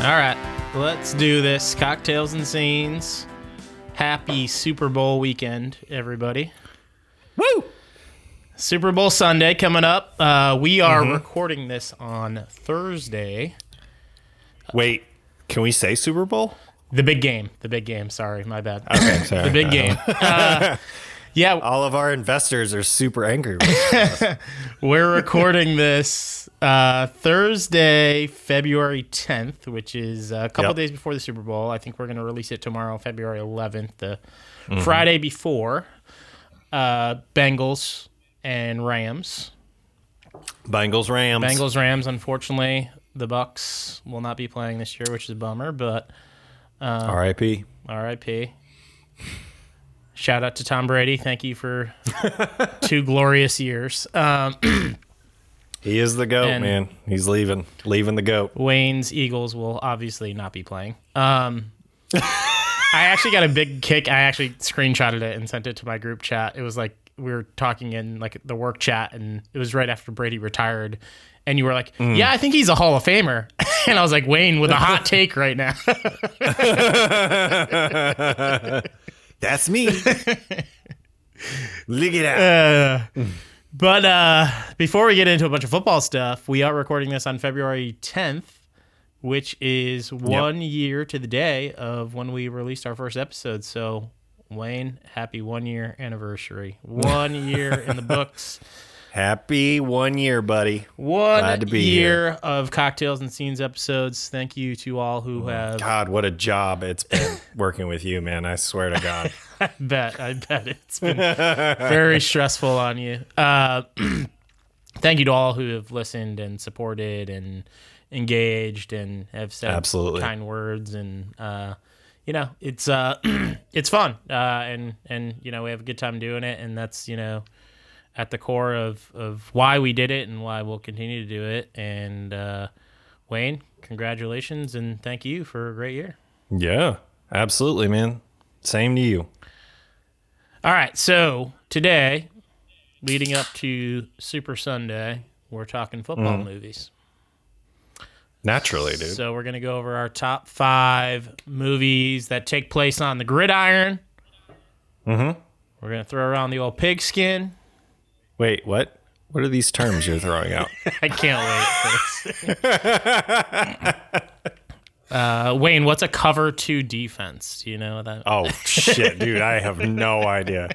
All right, let's do this. Cocktails and scenes. Happy Super Bowl weekend, everybody. Woo! Super Bowl Sunday coming up. Uh, we are recording this on Thursday. Wait, can we say Super Bowl? The big game. The big game. Sorry, my bad. Okay, sorry. the big game. Uh, yeah, All of our investors are super angry. with us. we're recording this uh, Thursday, February 10th, which is a couple Yep. days before the Super Bowl. I think we're going to release it tomorrow, February 11th, the Mm-hmm. Friday before uh, Bengals and Rams. Bengals, Rams. Bengals, Rams. Unfortunately, the Bucks will not be playing this year, which is a bummer. But R.I.P. R.I.P. Shout out to Tom Brady. Thank you for two glorious years. Um, He is the goat, man. He's leaving, leaving the goat. Wayne's Eagles will obviously not be playing. Um, I actually got a big kick. I actually screenshotted it and sent it to my group chat. It was like we were talking in like the work chat, and it was right after Brady retired. And you were like, "Yeah, I think he's a Hall of Famer," and I was like, "Wayne with a hot take right now." That's me. Look at that. Uh, but uh, before we get into a bunch of football stuff, we are recording this on February 10th, which is one year to the day of when we released our first episode. So, Wayne, happy one year anniversary. One year in the books. Happy one year, buddy. One Glad to be year of Cocktails and Scenes episodes. Thank you to all who have. God, what a job it's been working with you, man. I swear to God. I bet. I bet it's been very stressful on you. Uh, thank you to all who have listened and supported and engaged and have said Absolutely. kind words and uh, you know it's uh, it's fun uh, and and you know we have a good time doing it and that's you know at the core of of why we did it and why we'll continue to do it and uh, Wayne congratulations and thank you for a great year. yeah, absolutely, man. Same to you. All right, so today, leading up to Super Sunday, we're talking football movies. Naturally, dude. So we're gonna go over our top five movies that take place on the gridiron. Mm-hmm. We're gonna throw around the old pigskin. Wait, what? What are these terms you're throwing out? I can't wait. For this. uh, Wayne, what's a cover two defense? Do you know that? Oh shit, dude! I have no idea.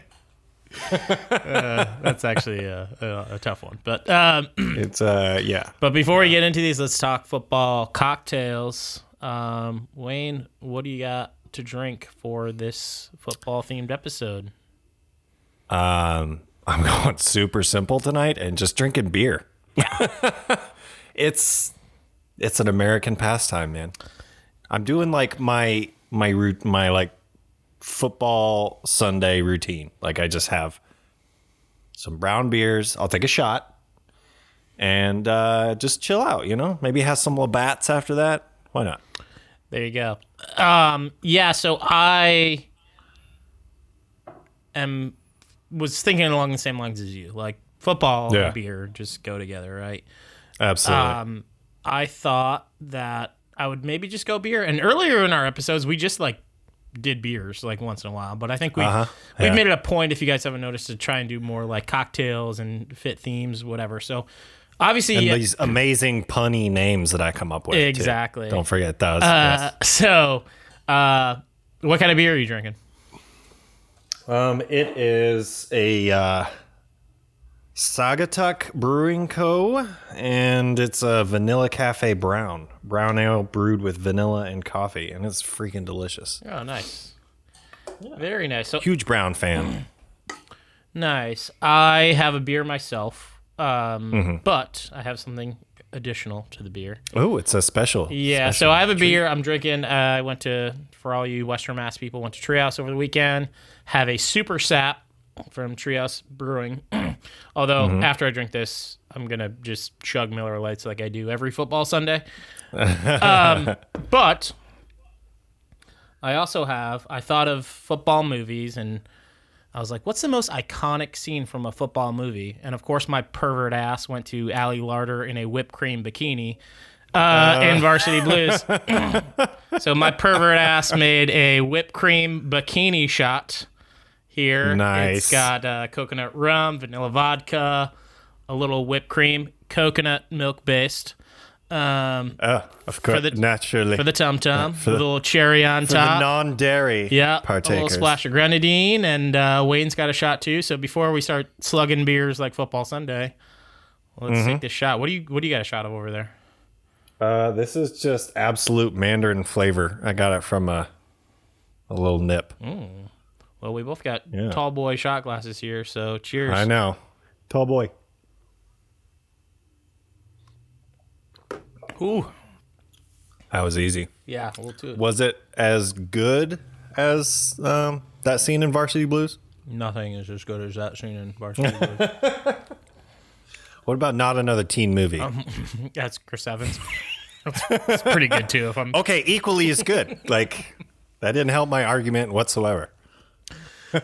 That's actually a, a, a tough one. But um, It's uh, yeah. But before we get into these, let's talk football cocktails. Um, Wayne, what do you got to drink for this football themed episode? Um, I'm going super simple tonight and just drinking beer. it's it's an American pastime, man. I'm doing like my my root my like football Sunday routine. Like I just have some brown beers. I'll take a shot and uh, just chill out. You know, maybe have some Labatt's after that. Why not? There you go. Um, yeah, so I am was thinking along the same lines as you. Like football Yeah. and beer just go together, right? Absolutely. Um, I thought that I would maybe just go beer. And earlier in our episodes, we just like did beers like once in a while. But I think we Uh-huh. we've made it a point, if you guys haven't noticed, to try and do more like cocktails and fit themes, whatever. So obviously, and yeah, these amazing punny names that I come up with. too. Exactly. Don't forget those. uh, yes. so uh, what kind of beer are you drinking? Um, it is a uh, Saugatuck Brewing Co. and it's a Vanilla Cafe Brown. Brown ale brewed with vanilla and coffee, and it's freaking delicious. Oh, nice. Very nice. So Huge brown fan. nice. I have a beer myself, um, Mm-hmm. but I have something additional to the beer. oh, it's a special. Yeah, special so I have a beer I'm drinking. Uh, I went to, for all you Western Mass people, went to Treehouse over the weekend. Have a Super Sap from Treehouse Brewing. Although Mm-hmm. after I drink this, I'm gonna just chug Miller Lights like I do every football Sunday. um, but I also have. I thought of football movies and. I was like, what's the most iconic scene from a football movie? And of course, my pervert ass went to Ali Larter in a whipped cream bikini. uh, and Varsity Blues. so my pervert ass made a whipped cream bikini shot here. Nice. It's got uh, coconut rum, vanilla vodka, a little whipped cream, coconut milk based. Um, Uh, of course, the- naturally. for the tum tum, with the- little cherry on For the top. non-dairy yeah, a partakers. little splash of grenadine, and uh, Wayne's got a shot too. So before we start slugging beers like football Sunday, let's Mm-hmm. take this shot. What do you What do you got a shot of over there? Uh, this is just Absolut Mandarin flavor. I got it from a a little nip. Well, we both got Yeah. tall boy shot glasses here, so cheers. I know. Tall boy. Ooh, That was easy. yeah, a little too. Was it as good as um, that scene in Varsity Blues? Nothing is as good as that scene in Varsity Blues. What about not another teen movie? Um, That's Chris Evans. That's, that's pretty good too. If I'm okay, equally as good. like that didn't help my argument whatsoever.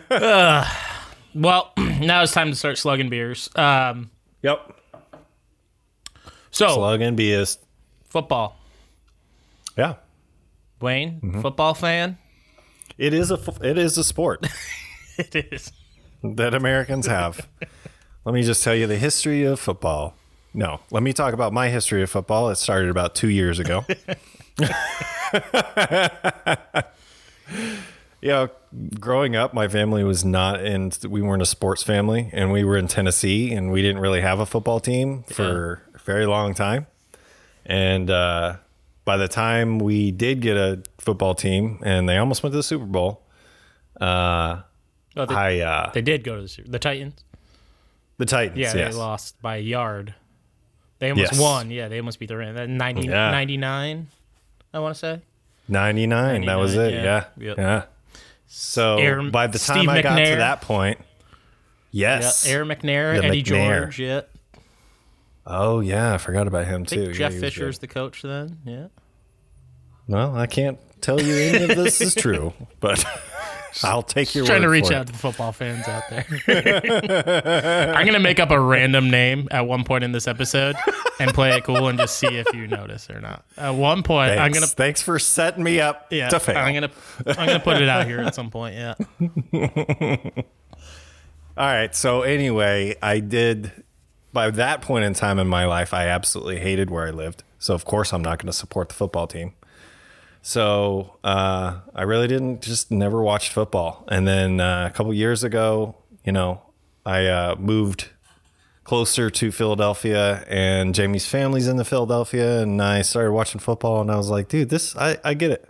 well, now it's time to start slugging beers. Um, Yep. so Slug and BS. Football. Yeah. Wayne, mm-hmm. football fan. It is a it is a sport It is. that Americans have. let me just tell you the history of football. No, let me talk about my history of football. It started about two years ago. yeah, growing up, my family was not in. We weren't a sports family, and we were in Tennessee, and we didn't really have a football team for a very long time. And uh, by the time we did get a football team, and they almost went to the Super Bowl, uh, Oh, they, I uh, they did go to the Super- the Titans. the Titans. Yeah, yes. they lost by a yard. They almost Yes. won. Yeah, they almost beat the Rams. 90, Yeah. 99, I want to say. 99, that was it. yeah. Yeah. Yep. Yeah. So Air- by the time Steve I got to that point, yes. Air McNair, The Eddie McNair. George. Yeah, oh, yeah. I forgot about him too. Yeah, Jeff he Fisher's the coach then. Yeah. Well, I can't tell you any of this is true, but I'll take your trying to reach out it. to the football fans out there. I'm gonna make up a random name at one point in this episode and play it cool and just see if you notice or not. At one point, Thanks. I'm gonna Thanks for setting me up yeah, to fail. I'm gonna I'm gonna put it out here at some point. Yeah. All right. So anyway, I did. By that point in time in my life, I absolutely hated where I lived. So of course, I'm not going to support the football team. So uh, I really didn't. Just never watched football. And then uh, a couple years ago, you know, I uh, moved closer to Philadelphia, and Jamie's family's in the Philadelphia, and I started watching football, and I was like, dude, this I I get it,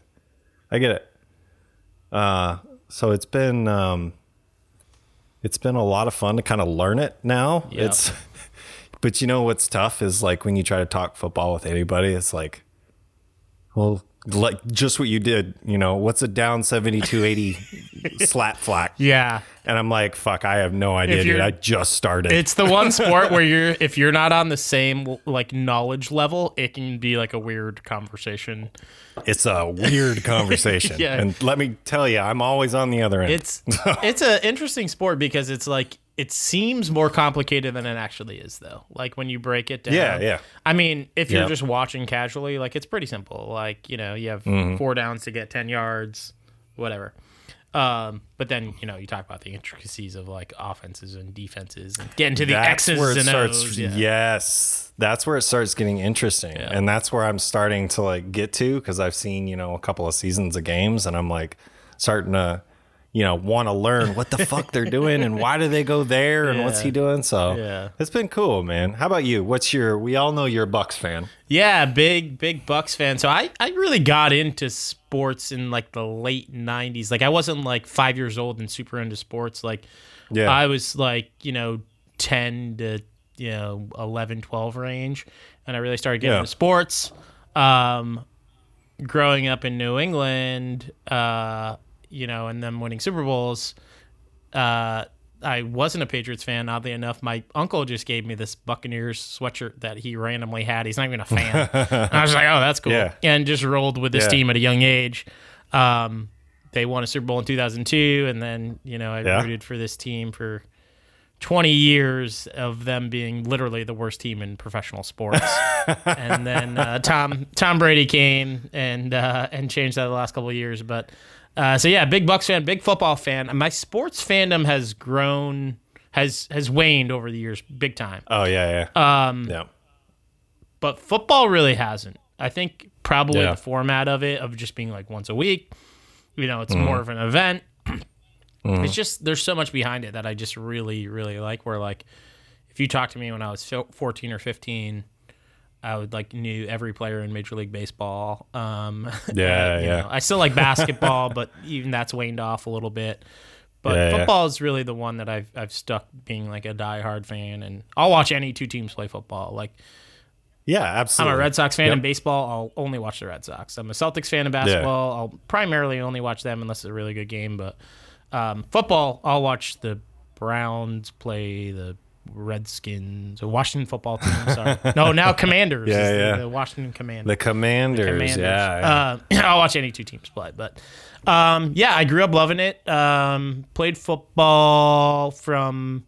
I get it. Uh, so it's been um, it's been a lot of fun to kind of learn it now. Yeah. It's but you know what's tough is like when you try to talk football with anybody, it's like, well, like just what you did, you know, what's a down 7280 slap flack? Yeah. And I'm like, fuck, I have no idea, dude. I just started. It's the one sport where you're if you're not on the same like knowledge level, it can be like a weird conversation. It's a weird conversation. Yeah. And let me tell you, I'm always on the other end. It's it's an interesting sport because it's like it seems more complicated than it actually is though. Like when you break it down. Yeah, yeah. I mean, if you're Yeah. just watching casually, like it's pretty simple. Like, you know, you have Mm-hmm. four downs to get 10 yards, whatever. Um, but then, you know, you talk about the intricacies of like offenses and defenses and get into the that's X's where it and starts. O's. Yeah. Yes, that's where it starts getting interesting, and that's where I'm starting to like get to because I've seen you know a couple of seasons of games, and I'm like starting to you know want to learn what the fuck they're doing and why do they go there and what's he doing. So Yeah. it's been cool, man. How about you? What's your? We all know you're a Bucks fan. Yeah, big big Bucks fan. So I I really got into sports in like the late 90s. Like I wasn't like 5 years old and super into sports like Yeah, I was like, you know, 10 to you know, 11, 12 range and I really started getting Yeah. into sports. Um growing up in New England, uh, you know, and then winning Super Bowls, uh I wasn't a Patriots fan, oddly enough. My uncle just gave me this Buccaneers sweatshirt that he randomly had. He's not even a fan. and I was like, oh, that's cool. Yeah. And just rolled with this Yeah. team at a young age. Um, they won a Super Bowl in 2002, and then, you know, I Yeah. rooted for this team for 20 years of them being literally the worst team in professional sports. and then uh, Tom Tom Brady came and uh, and changed that the last couple of years. But uh, so yeah, big Bucks fan, big football fan. My sports fandom has grown, has has waned over the years, big time. Oh yeah, yeah. Um, yeah. But football really hasn't. I think probably Yeah. the format of it of just being like once a week. You know, it's more of an event. It's just there's so much behind it that I just really really like. Where like, if you talk to me when I was 14 or 15, I would like knew every player in Major League Baseball. Um, Yeah, you yeah. know, I still like basketball, but even that's waned off a little bit. But Yeah, yeah. football is really the one that I've I've stuck being like a diehard fan, and I'll watch any two teams play football. Like Yeah, absolutely. I'm a Red Sox fan Yep. in baseball. I'll only watch the Red Sox. I'm a Celtics fan in basketball. I'll primarily only watch them unless it's a really good game. But um, football, I'll watch the Browns play the Redskins, the Washington football team. Sorry, no, now Commanders. Yeah, is the- yeah. The, Washington Commanders. The Commanders. Commanders. Yeah. yeah. Uh, I'll watch any two teams play, but um, yeah, I grew up loving it. Um, played football from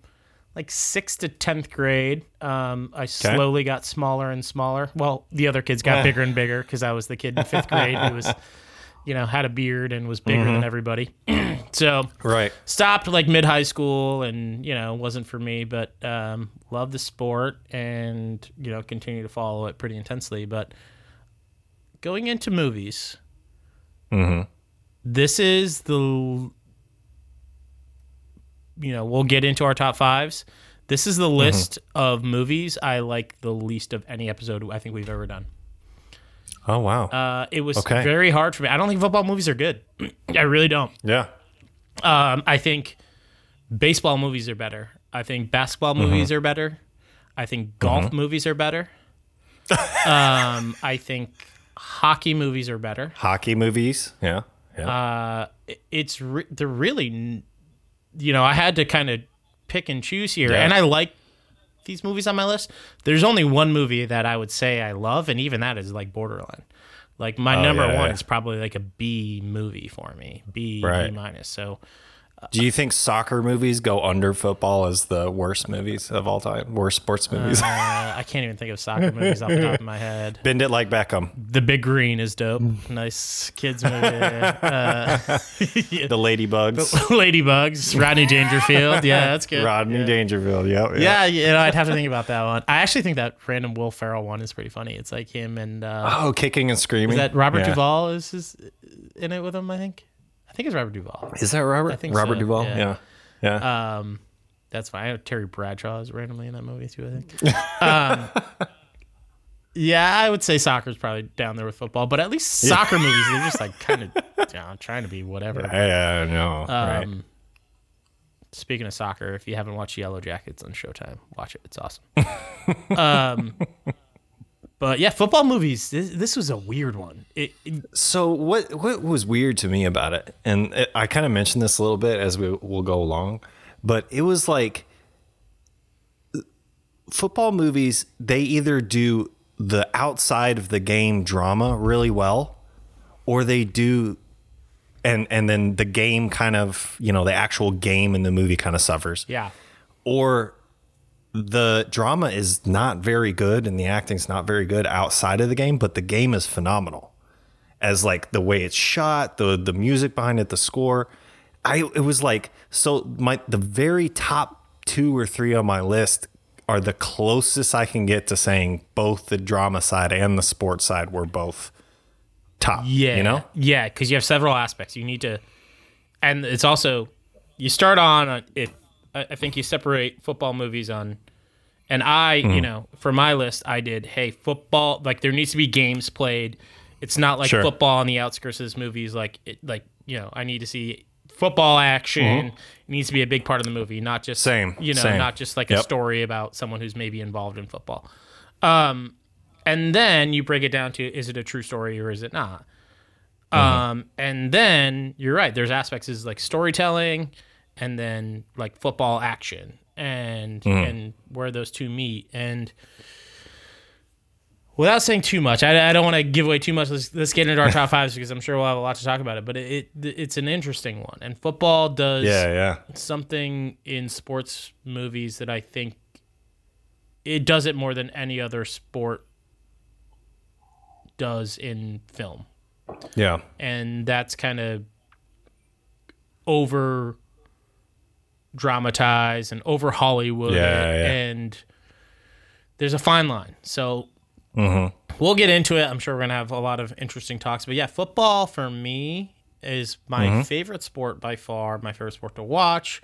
like sixth to tenth grade. Um, I slowly got smaller and smaller. Well, the other kids got bigger and bigger because I was the kid in fifth grade who was, you know, had a beard and was bigger Mm-hmm. than everybody. so right. stopped like mid high school and you know wasn't for me but um love the sport and you know continue to follow it pretty intensely but going into movies this is the you know we'll get into our top fives this is the list of movies i like the least of any episode i think we've ever done Oh wow. uh, it was Okay. very hard for me i don't think football movies are good i really don't yeah. um, I think baseball movies are better. I think basketball movies are better. I think golf movies are better. um, I think hockey movies are better. Hockey movies. Yeah. Yeah. Uh, it's re- they're really, you know, I had to kind of pick and choose here, Yeah. and I like these movies on my list. There's only one movie that I would say I love, and even that is like borderline. Like my oh, number Oh, yeah, one yeah. is probably like a B movie for me, B B minus. So Do you think soccer movies go under football as the worst movies of all time? Worst sports movies? Uh, I can't even think of soccer movies off the top of my head. Bend it like Beckham. The Big Green is dope. Nice kids movie. Uh, The Ladybugs. Ladybugs. Rodney Dangerfield. Yeah, that's good. Rodney Dangerfield. Yep. Yeah, you know, I'd have to think about that one. I actually think that random Will Ferrell one is pretty funny. It's like him and uh, Oh, kicking and screaming. is that Robert Yeah. Duvall is his, in it with him. I think. I think it's Robert Duvall. Is that Robert? I think Robert so, Duvall. yeah. Yeah. Yeah. Um, that's fine. I know Terry Bradshaw is randomly in that movie too. I think. Um, yeah, I would say soccer's probably down there with football, but at least soccer movies they're just like kind of you know, trying to be whatever. yeah. No. right. Um, Speaking of soccer, if you haven't watched Yellow Jackets on Showtime, watch it. It's awesome. um, but yeah, football movies. This, this was a weird one. It, it- So what what was weird to me about it, and it, I kind of mentioned this a little bit as we will go along, but it was like football movies. They either do the outside of the game drama really well, or they do, and and then the game kind of you know the actual game in the movie kind of suffers, yeah, or the drama is not very good and the acting's not very good outside of the game, but the game is phenomenal as like the way it's shot, the the music behind it, the score. I it was like so my the very top two or three on my list are the closest I can get to saying both the drama side and the sports side were both top. yeah, You know? yeah, because you have several aspects. You need to, and it's also you start on a- it. I I think you separate football movies on, and I, Mm-hmm. you know, for my list, I did. Hey, football. Like there needs to be games played. It's not like Sure. football on the outskirts of this movie is like it, like you know I need to see football action. It needs to be a big part of the movie, not just Mm-hmm. Same, You know, same. not just like a story about someone who's maybe involved in football. Um, and then you break it down to is it a true story or is it not? Um, and then you're right. There's aspects is like storytelling, and then like football action, and hmm. and where those two meet. And without saying too much, I, I don't want to give away too much. Let's, let's get into our top fives because I'm sure we'll have a lot to talk about it. But it, it it's an interesting one, and football does Yeah, yeah. something in sports movies that I think it does it more than any other sport does in film. Yeah. And that's kind of over dramatized and over Hollywood Yeah, yeah. and there's a fine line. So Mm-hmm. we'll get into it. I'm sure we're gonna have a lot of interesting talks. But yeah, football for me is my Mm-hmm. favorite sport by far. My favorite sport to watch.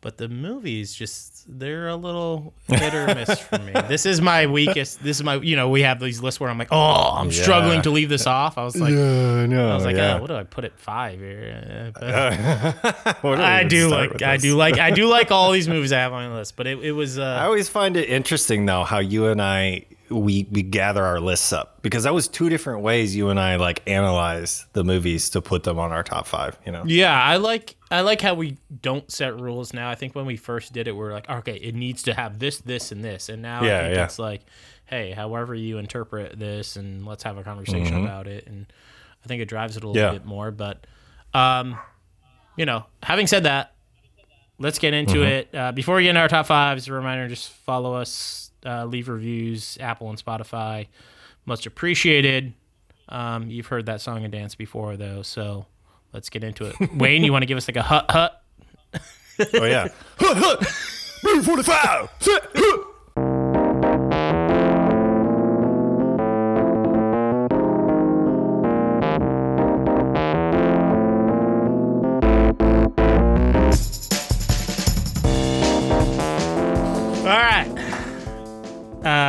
But the movies just they're a little hit or miss for me. This is my weakest. This is my you know we have these lists where I'm like oh I'm struggling to leave this off. I was like Yeah, no. I was like yeah. oh, what do I put at five here? But Where do we I do like I do like I do like all these movies I have on my list. But it, it was I uh, always find it interesting though how you and I we we gather our lists up because that was two different ways you and I like analyze the movies to put them on our top five. You know. Yeah, I like I like how we don't set rules now. I think when we first did it, we are like, okay, it needs to have this, this, and this, and now I Yeah, think yeah. it's like, hey, however you interpret this, and let's have a conversation about it. And I think it drives it a little Mm-hmm. Yeah. bit more. But, um, you know, having said that, let's get into Mm-hmm. it. Uh, before we get into our top fives, a reminder: just follow us, uh, leave reviews, Apple and Spotify, much appreciated. Um, you've heard that song and dance before, though, so let's get into it. Wayne, you want to give us like a hut hut? Oh yeah. hut B forty five.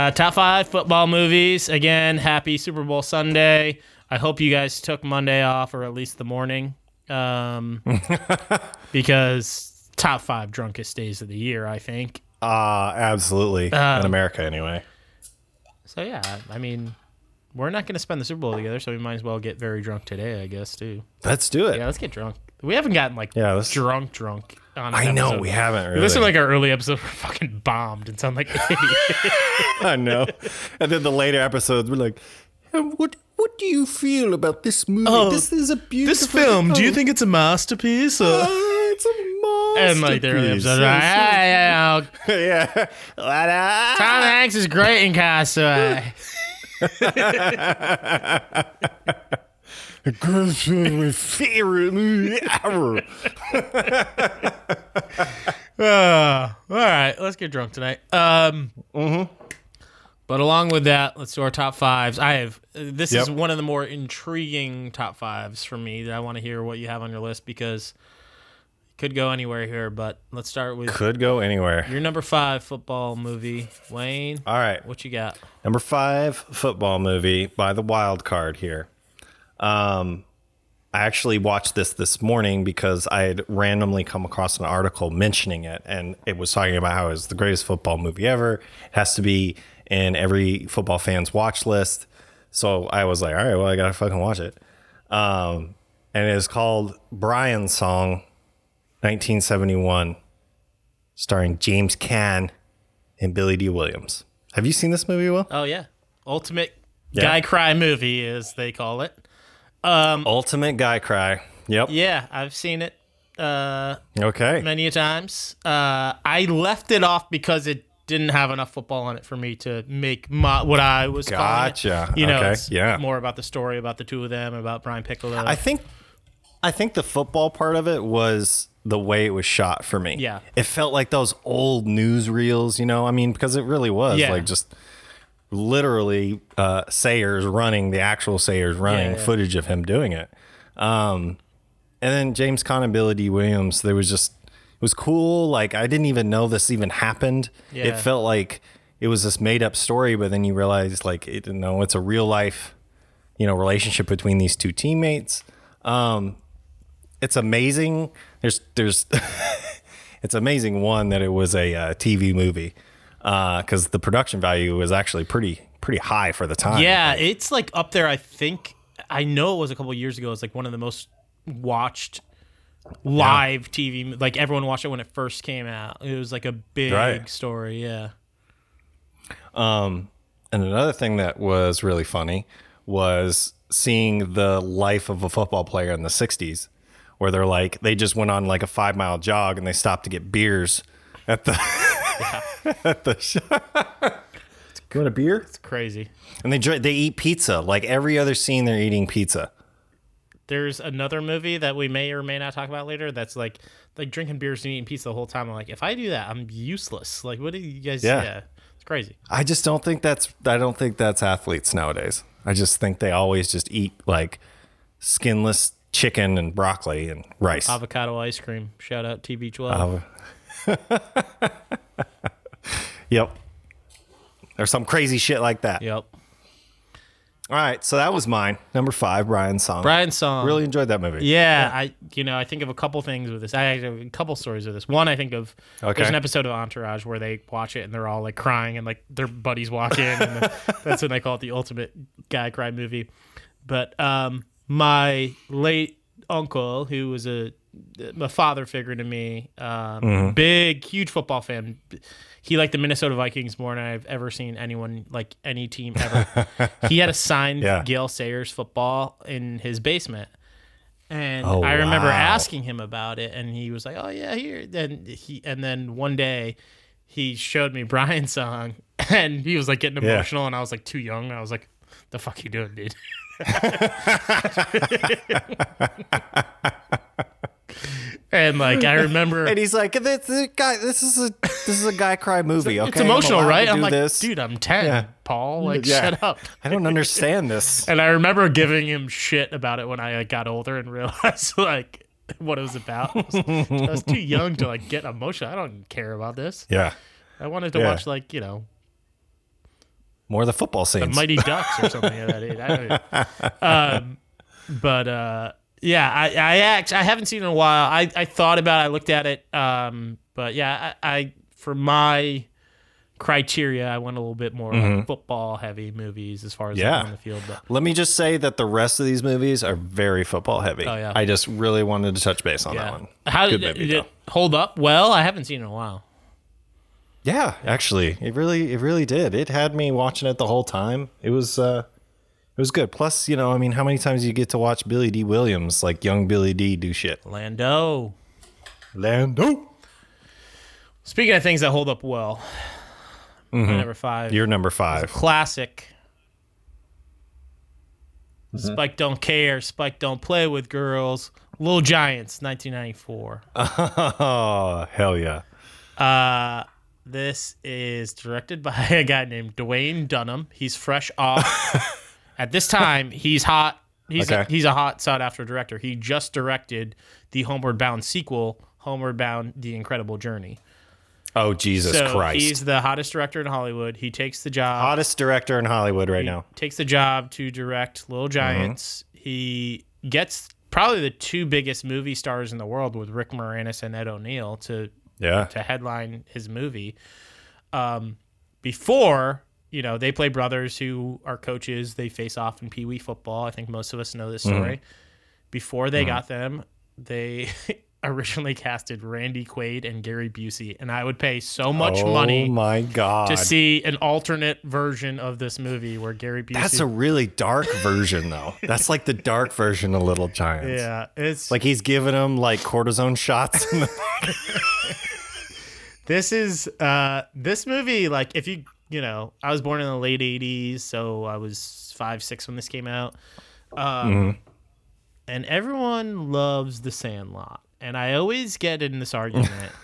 Uh, top five football movies. Again, happy Super Bowl Sunday. I hope you guys took Monday off or at least the morning. Um, because top five drunkest days of the year, I think. Uh absolutely. Uh, In America anyway. So, yeah, I mean, we're not going to spend the Super Bowl together, so we might as well get very drunk today, I guess, too. Let's do it. Yeah, let's get drunk. We haven't gotten like Yeah, let's- drunk, drunk. On I know episode. we haven't really. Listened to like our early episode, we're fucking bombed and sound like. I know. And then the later episodes, we're like, "Um, what what do you feel about this movie? Oh, this is a beautiful this film, do you think it's a masterpiece? Or? Oh, it's a masterpiece. and like the early episodes, like, "Ah, yeah, yes. yeah. Tom Hanks is great in Castaway. Is my favorite movie ever. Uh, all right, let's get drunk tonight. Um, Mm-hmm. But along with that, let's do our top fives. I have uh, this is one of the more intriguing top fives for me that I want to hear what you have on your list because it could go anywhere here. But let's start with Could go anywhere. your number five football movie, Wayne. All right. What you got? Number five football movie by the wild card here. Um, I actually watched this this morning because I had randomly come across an article mentioning it, and it was talking about how it's the greatest football movie ever. It has to be in every football fan's watch list. So I was like, all right, well, I gotta fucking watch it. Um, and it is called Brian's Song, 1971, starring James Caan and Billy Dee Williams. Have you seen this movie, Will? Oh yeah, ultimate Yeah. guy cry movie as they call it. Ultimate guy cry. Yep. Yeah, I've seen it. Uh, Okay. many a times. Uh, I left it off because it didn't have enough football on it for me to make my, what I was. Gotcha. You know, Okay, it's yeah. more about the story about the two of them, about Brian Piccolo. I think I think the football part of it was the way it was shot for me. Yeah. It felt like those old newsreels, you know? I mean, because it really was Yeah. like just literally uh Sayers running the actual Sayers running Yeah, yeah. footage of him doing it. Um and then James Caan and Billy Dee Williams, there was just it was cool. Like I didn't even know this even happened. Yeah. It felt like it was this made up story, but then you realize like it no, it's a real life, you know, relationship between these two teammates. Um it's amazing. There's there's it's amazing one that it was a uh, TV movie because the production value was actually pretty pretty high for the time. yeah, it's like up there. I think I know it was a couple years ago. It's like one of the most watched live TV. Like everyone watched it when it first came out. It was like a big Right. story. Yeah. Um, and another thing that was really funny was seeing the life of a football player in the 60s where they're like they just went on like a 5 mile jog and they stopped to get beers at the at the shop. You want a beer? It's crazy. And they dr- they eat pizza. Like every other scene they're eating pizza. There's another movie that we may or may not talk about later that's like like drinking beers and eating pizza the whole time. I'm like, if I do that, I'm useless. Like, what do you guys? Yeah. Yeah, it's crazy. I just don't think that's I don't think that's athletes nowadays. I just think they always just eat like skinless chicken and broccoli and rice. Avocado ice cream. Shout out TB12. Yep. Or some crazy shit like that. yep. All right, so that was mine. Number five, Brian's song. Brian's song. Really enjoyed that movie. Yeah, I you know I think of a couple things with this. I have a couple stories with this. One, I think of Okay. there's an episode of Entourage where they watch it and they're all like crying and like their buddies walk in and then- that's when they call it the ultimate guy cry movie. But um, my late uncle, who was a a father figure to me, um, big huge football fan. He liked the Minnesota Vikings more than I've ever seen anyone like any team ever. he had a signed Yeah. Gale Sayers football in his basement. And Oh, I remember wow. asking him about it, and he was like, "Oh yeah, here." Then he, and then one day, he showed me Brian's song, and he was like getting Yeah. emotional, and I was like too young. I was like, "The fuck you doing, dude?" and like I remember, And he's like, this, this guy, this is a this is a guy cry movie. Okay, it's emotional, I'm right? I'm like, this. dude, I'm ten, Yeah. Paul. Like, Yeah. shut up. I don't understand this. And I remember giving him shit about it when I got older and realized like what it was about. I was, I was too young to like get emotional. I don't care about this. Yeah, I wanted to Yeah. watch like you know more of the football scenes. The Mighty Ducks or something like that age. I don't know. Um, but uh, yeah, I I act, I haven't seen it in a while. I, I thought about it, I looked at it. Um, but yeah, I, I for my criteria, I went a little bit more like football heavy movies as far as Mm-hmm. Yeah. on the field. But Let me just say that the rest of these movies are very football heavy. Oh, yeah. I just really wanted to touch base on that one. how did, movie, did it hold up? Well, I haven't seen it in a while. Yeah, actually, it really, it really did. It had me watching it the whole time. It was, uh, it was good. Plus, you know, I mean, how many times do you get to watch Billy Dee Williams, like young Billy Dee, do shit? Lando. Lando, Speaking of things that hold up well, my number five. you're number five. classic. Spike don't care. Spike don't play with girls. Little Giants, 1994. Oh, hell yeah! Uh, this is directed by a guy named Duwayne Dunham. He's fresh off. At this time, he's hot. He's a, he's a hot sought after director. He just directed the Homeward Bound sequel, Homeward Bound: The Incredible Journey. Oh, Jesus so Christ! he's the hottest director in Hollywood. He takes the job. hottest director in Hollywood right now. takes the job to direct Little Giants. He gets probably the two biggest movie stars in the world with Rick Moranis and Ed O'Neill to Yeah, to headline his movie. Um, before you know, they play brothers who are coaches. They face off in Pee Wee football. I think most of us know this story. Before they got them, they originally casted Randy Quaid and Gary Busey, and I would pay so much oh money my god! to see an alternate version of this movie where Gary Busey. That's a really dark version, though. That's like the dark version of Little Giants. yeah, it's Like he's giving him like cortisone shots. in the- this is uh this movie like if you you know I was born in the late '80s, so I was five six when this came out, um, and everyone loves The Sandlot, and I always get in this argument.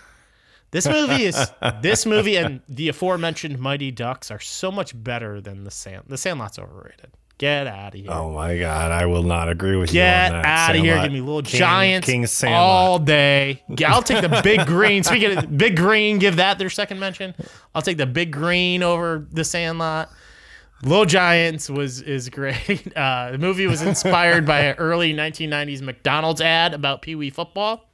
This movie is this movie and the aforementioned Mighty Ducks are so much better than the Sand. The Sandlot's overrated. Get out of here. oh my god, I will not agree with Get you on that. out of here. Give me little King- giants King Sandlot. all day. I'll take the big green. Speaking of big green, give that their second mention. I'll take the big green over the Sandlot. Little Giants was is great. Uh, the movie was inspired by an early 1990s McDonald's ad about Pee Wee football.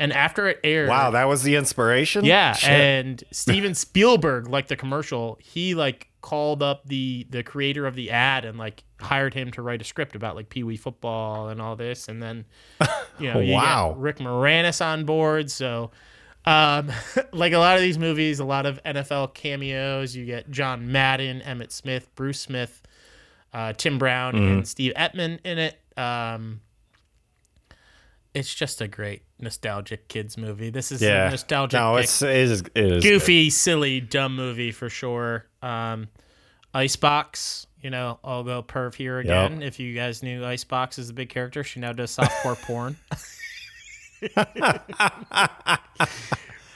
And after it aired, Wow, that was the inspiration. yeah, Shit. and Steven Spielberg, like the commercial, he like called up the the creator of the ad and like hired him to write a script about like Pee Wee football and all this, and then you know, you Wow. Rick Moranis on board. So Um, like a lot of these movies, a lot of NFL cameos. You get John Madden, Emmitt Smith, Bruce Smith, uh, Tim Brown, and Steve Emtman in it. Um, it's just a great nostalgic kids movie. This is Yeah. a nostalgic, No, it's it is it is goofy, silly, dumb movie for sure. Um, Icebox, you know, I'll go perv here again. If you guys knew Icebox is a big character, she now does softcore porn.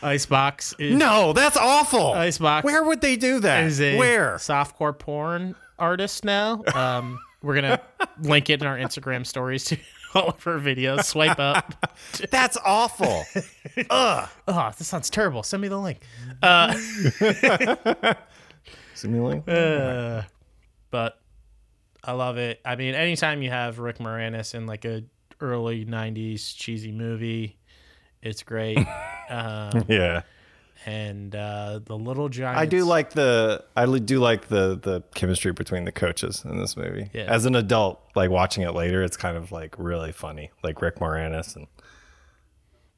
Icebox is No, that's awful. Icebox Where would they do that? is a Where? softcore porn artist now. Um, we're gonna link it in our Instagram stories to all of her videos. Swipe up. That's awful. Ugh. Oh, this sounds terrible. Send me the link. Simulating. Uh, but I love it. I mean, anytime you have Rick Moranis in like a early '90s cheesy movie, it's great. um, yeah. And uh, the Little Giants. I do like the I do like the the chemistry between the coaches in this movie. Yeah. As an adult, like watching it later, it's kind of like really funny. Like Rick Moranis and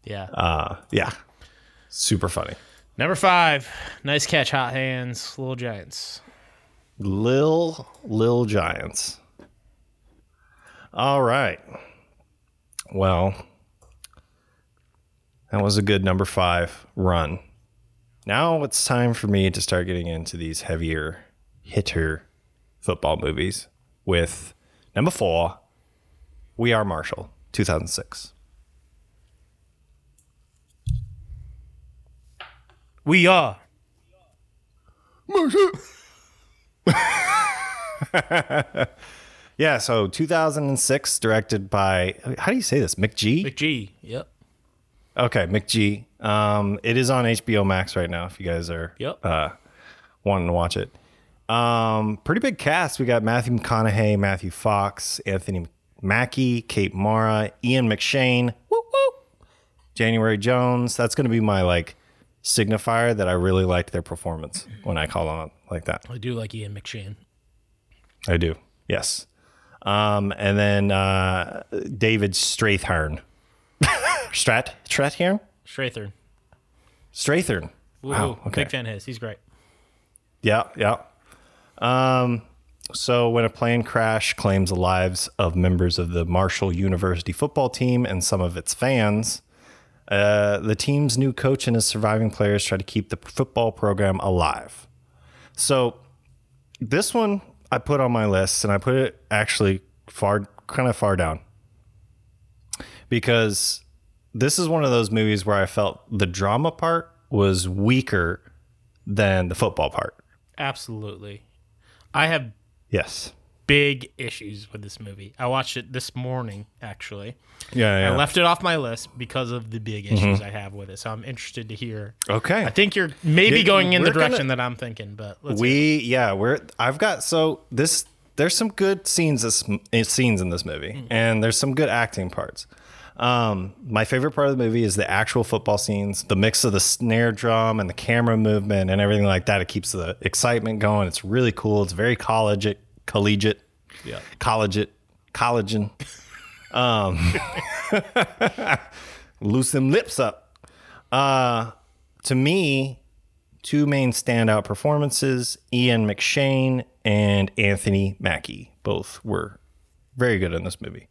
Yeah. uh yeah. Super funny. Number five. Nice catch, hot hands. Little Giants. Lil Lil Giants. All right. Well, that was a good number five run. Now it's time for me to start getting into these heavier hitter football movies with number four, We Are Marshall, 2006. We are. Marshall. yeah, so 2006, directed by, how do you say this? McGee? McGee. Yep. Okay, McG. Um, it is on HBO Max right now. If you guys are Yep. uh, wanting to watch it, um, pretty big cast. We got Matthew McConaughey, Matthew Fox, Anthony Mackie, Kate Mara, Ian McShane, woo woo, January Jones. That's going to be my like signifier that I really liked their performance when I call on like that. I do like Ian McShane. I do. Yes. Um, and then uh, David Strathairn. Strat Strathairn? Strathairn. Strathairn. Wow, okay. Big fan of his. He's great. Yeah, yeah. Um, so when a plane crash claims the lives of members of the Marshall University football team and some of its fans, uh, the team's new coach and his surviving players try to keep the football program alive. So this one I put on my list, and I put it actually far, kind of far down, because this is one of those movies where I felt the drama part was weaker than the football part. Absolutely. I have Yes. big issues with this movie. I watched it this morning, actually. Yeah, yeah. I left it off my list because of the big mm-hmm. issues I have with it. So I'm interested to hear. okay. I think you're maybe Yeah, going in the we're gonna- direction that I'm thinking, but let's we yeah we're I've got so this there's some good scenes this eh, scenes in this movie mm. and there's some good acting parts. Um, my favorite part of the movie is the actual football scenes, the mix of the snare drum and the camera movement and everything like that. It keeps the excitement going. It's really cool. It's very collegiate, collegiate, Yeah. collegiate, collagen. Um, loose them lips up. Uh, to me, two main standout performances Ian McShane and Anthony Mackie. Both were very good in this movie.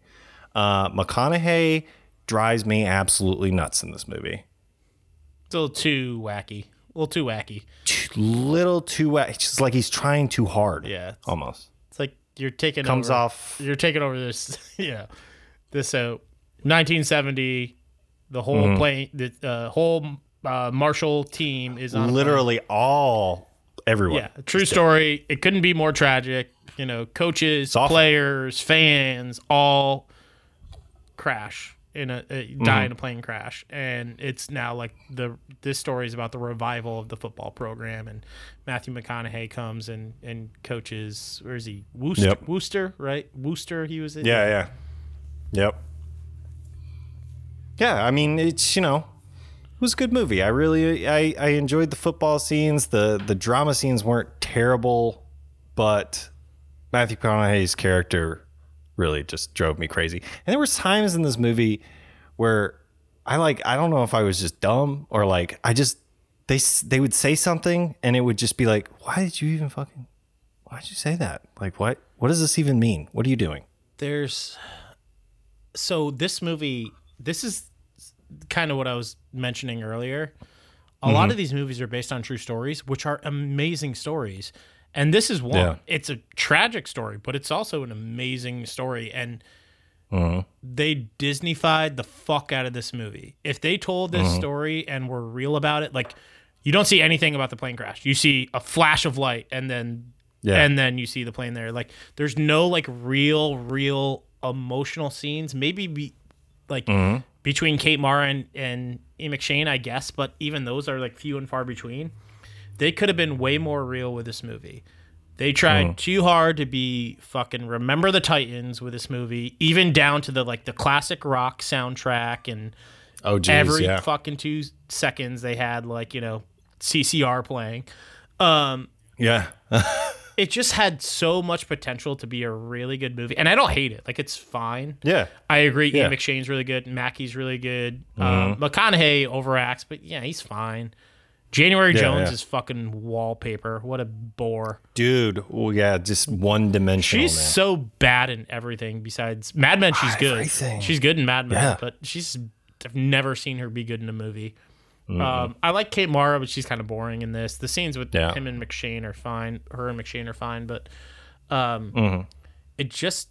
Uh, McConaughey drives me absolutely nuts in this movie. It's a little too wacky. A little too wacky. Little too, it's just like he's trying too hard. Yeah. Almost. it's like you're taking Comes over, off. You're taking over this, you know, this uh, 1970. The whole Mm-hmm. plane, the uh, whole uh, Marshall team is on. Literally all, everyone. Yeah, true story. It couldn't be more tragic. You know, coaches, players, fans, all crash in a Mm-hmm. die in a plane crash, and it's now like the this story is about the revival of the football program, and Matthew McConaughey comes and and coaches. Where is he? wooster Yep. Wooster, right? wooster He was in. Yeah, yeah. Yep. Yeah, I mean, it's, you know, it was a good movie. I really I I enjoyed the football scenes. The the drama scenes weren't terrible, but Matthew McConaughey's character really just drove me crazy. And there was times in this movie where I like I don't know if I was just dumb or like I just they they would say something and it would just be like, why did you even fucking why did you say that? Like what what does this even mean? What are you doing? there's so this movie this is kind of what i was mentioning earlier a lot mm-hmm. of these movies are based on true stories which are amazing stories and this is one Yeah. it's a tragic story but it's also an amazing story and uh-huh. they disneyfied the fuck out of this movie if they told this uh-huh. story and were real about it like you don't see anything about the plane crash you see a flash of light and then Yeah. and then you see the plane there. Like there's no like real, real emotional scenes. Maybe be like uh-huh. between Kate Mara and, and E. McShane, I guess, but even those are like few and far between. They could have been way more real with this movie. They tried too hard to be fucking remember the Titans with this movie, even down to the like the classic rock soundtrack and Oh geez, every yeah. fucking two seconds they had like, you know, CCR playing. Um yeah. it just had so much potential to be a really good movie, and I don't hate it. Like it's fine. yeah. I agree. Yeah. Ian McShane's really good. Mackie's really good. Um, McConaughey overacts, but yeah, he's fine. January Yeah, Jones yeah. is fucking wallpaper. What a bore. Dude, well, yeah, just one dimensional She's man. so bad in everything besides Mad Men. She's good. Everything. She's good in Mad Men, Yeah. but she's I've never seen her be good in a movie. Mm-hmm. Um, I like Kate Mara, but she's kind of boring in this. The scenes with him and McShane are fine. Her and McShane are fine, but um, Mm-hmm. it just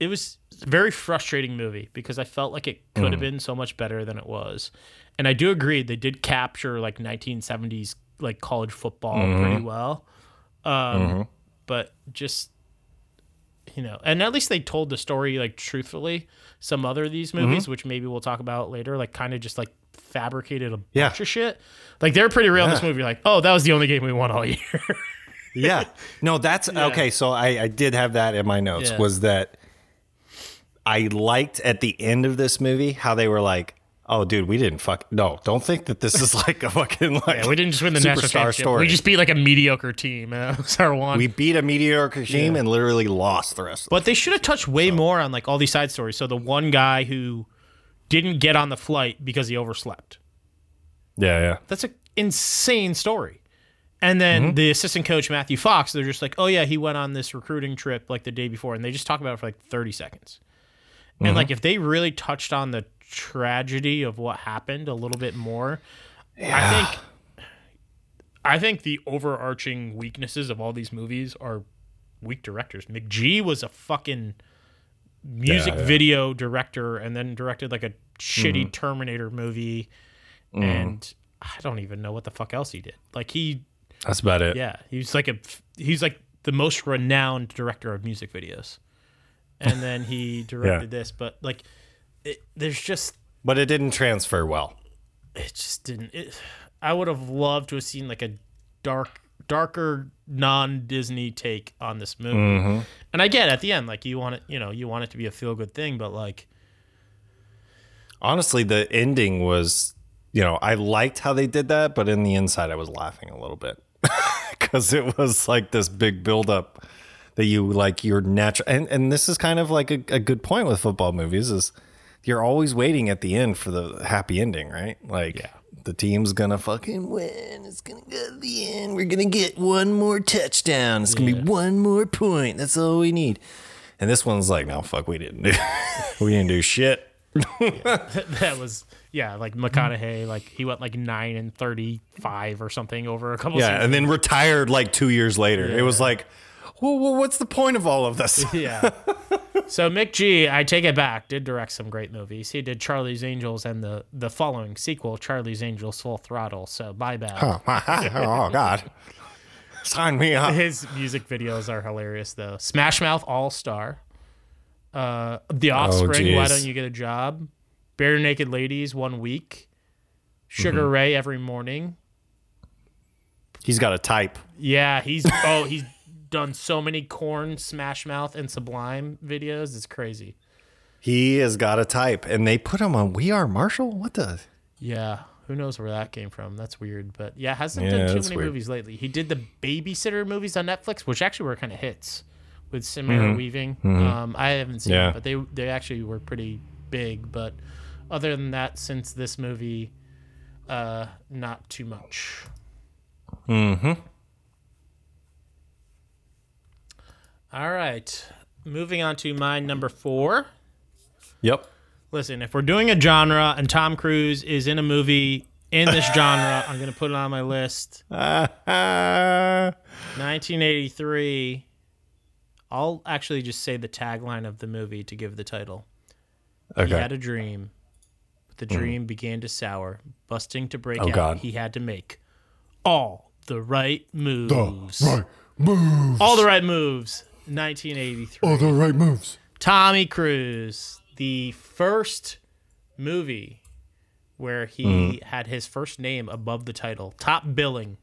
it was a very frustrating movie because I felt like it could Mm. have been so much better than it was. And I do agree they did capture like 1970s like college football Mm-hmm. pretty well. Um, but just you know, and at least they told the story like truthfully. Some other of these Mm-hmm. movies, which maybe we'll talk about later, like kind of just like fabricated a Yeah. bunch of shit. Like they're pretty real in this movie. Like, oh, that was the only game we won all year. yeah. No, that's okay. So I, I did have that in my notes. Yeah. Was that I liked at the end of this movie how they were like, "Oh, dude, we didn't fuck. No, don't think that this is like a fucking like Yeah, we didn't just win the national superstar championship. story. We just beat like a mediocre team. And that was our one. we beat a mediocre team and literally lost the rest. of But they should have touched way more on like all these side stories. So the one guy who didn't get on the flight because he overslept. Yeah, yeah. That's an insane story. And then Mm-hmm. the assistant coach Matthew Fox, they're just like, "Oh yeah, he went on this recruiting trip like the day before," and they just talk about it for like thirty seconds. Mm-hmm. And like if they really touched on the tragedy of what happened a little bit more, I think, I think the overarching weaknesses of all these movies are weak directors. McG was a fucking music Yeah, yeah. video director, and then directed like a shitty Mm-hmm. Terminator movie, and I don't even know what the fuck else he did. Like he That's about it. yeah, he's like a he's like the most renowned director of music videos, and then he directed this. But like, it, there's just But it didn't transfer well. it just didn't. It, I would have loved to have seen like a dark, darker, non-Disney take on this movie. Mm-hmm. And I get at the end, like you want it, you know, you want it to be a feel-good thing, but like, Honestly, the ending was, you know, I liked how they did that, but in the inside, I was laughing a little bit because it was like this big buildup that you like your natural. And, and this is kind of like a, a good point with football movies is you're always waiting at the end for the happy ending, right? Like yeah. the team's gonna fucking win. It's gonna go to the end. We're gonna get one more touchdown. It's gonna be one more point. That's all we need. And this one's like, no, fuck, we didn't do, we didn't do shit. that was yeah, like McConaughey, like he went like nine and thirty-five or something over a couple. Yeah, seasons. and then retired like two years later. It was like, well, well, what's the point of all of this? yeah. So McG, I take it back, did direct some great movies. He did Charlie's Angels and the the following sequel, Charlie's Angels Full Throttle. So bye bye. oh oh God, sign me up. His music videos are hilarious though. Smash Mouth All Star. Uh, The Offspring, Why. Don't You Get a Job? Barenaked Ladies, One Week. Sugar Ray Every Morning. He's got a type. Yeah, he's oh he's done so many Korn, Smash Mouth, and Sublime videos. It's crazy. He has got a type, and they put him on We Are Marshall. What the? Yeah, who knows where that came from? That's weird, but yeah, hasn't Yeah, done too many weird. movies lately. He did the Babysitter movies on Netflix, which actually were kind of hits with Samara Weaving. Um, I haven't seen Mm-hmm. Yeah. it, but they they actually were pretty big. But Other than that, since this movie, uh, not too much. Mm-hmm. All right, moving on to my number four. Yep. Listen, if we're doing a genre and Tom Cruise is in a movie in this genre, I'm gonna put it on my list. 1983. I'll actually just say the tagline of the movie to give the title. He had a dream, but the mm. dream began to sour, busting to break Oh, out. God. He had to make all the right moves. The Right moves. All the right moves. 1983. All the right moves. Tommy Cruise, the first movie where he Mm-hmm. had his first name above the title, top billing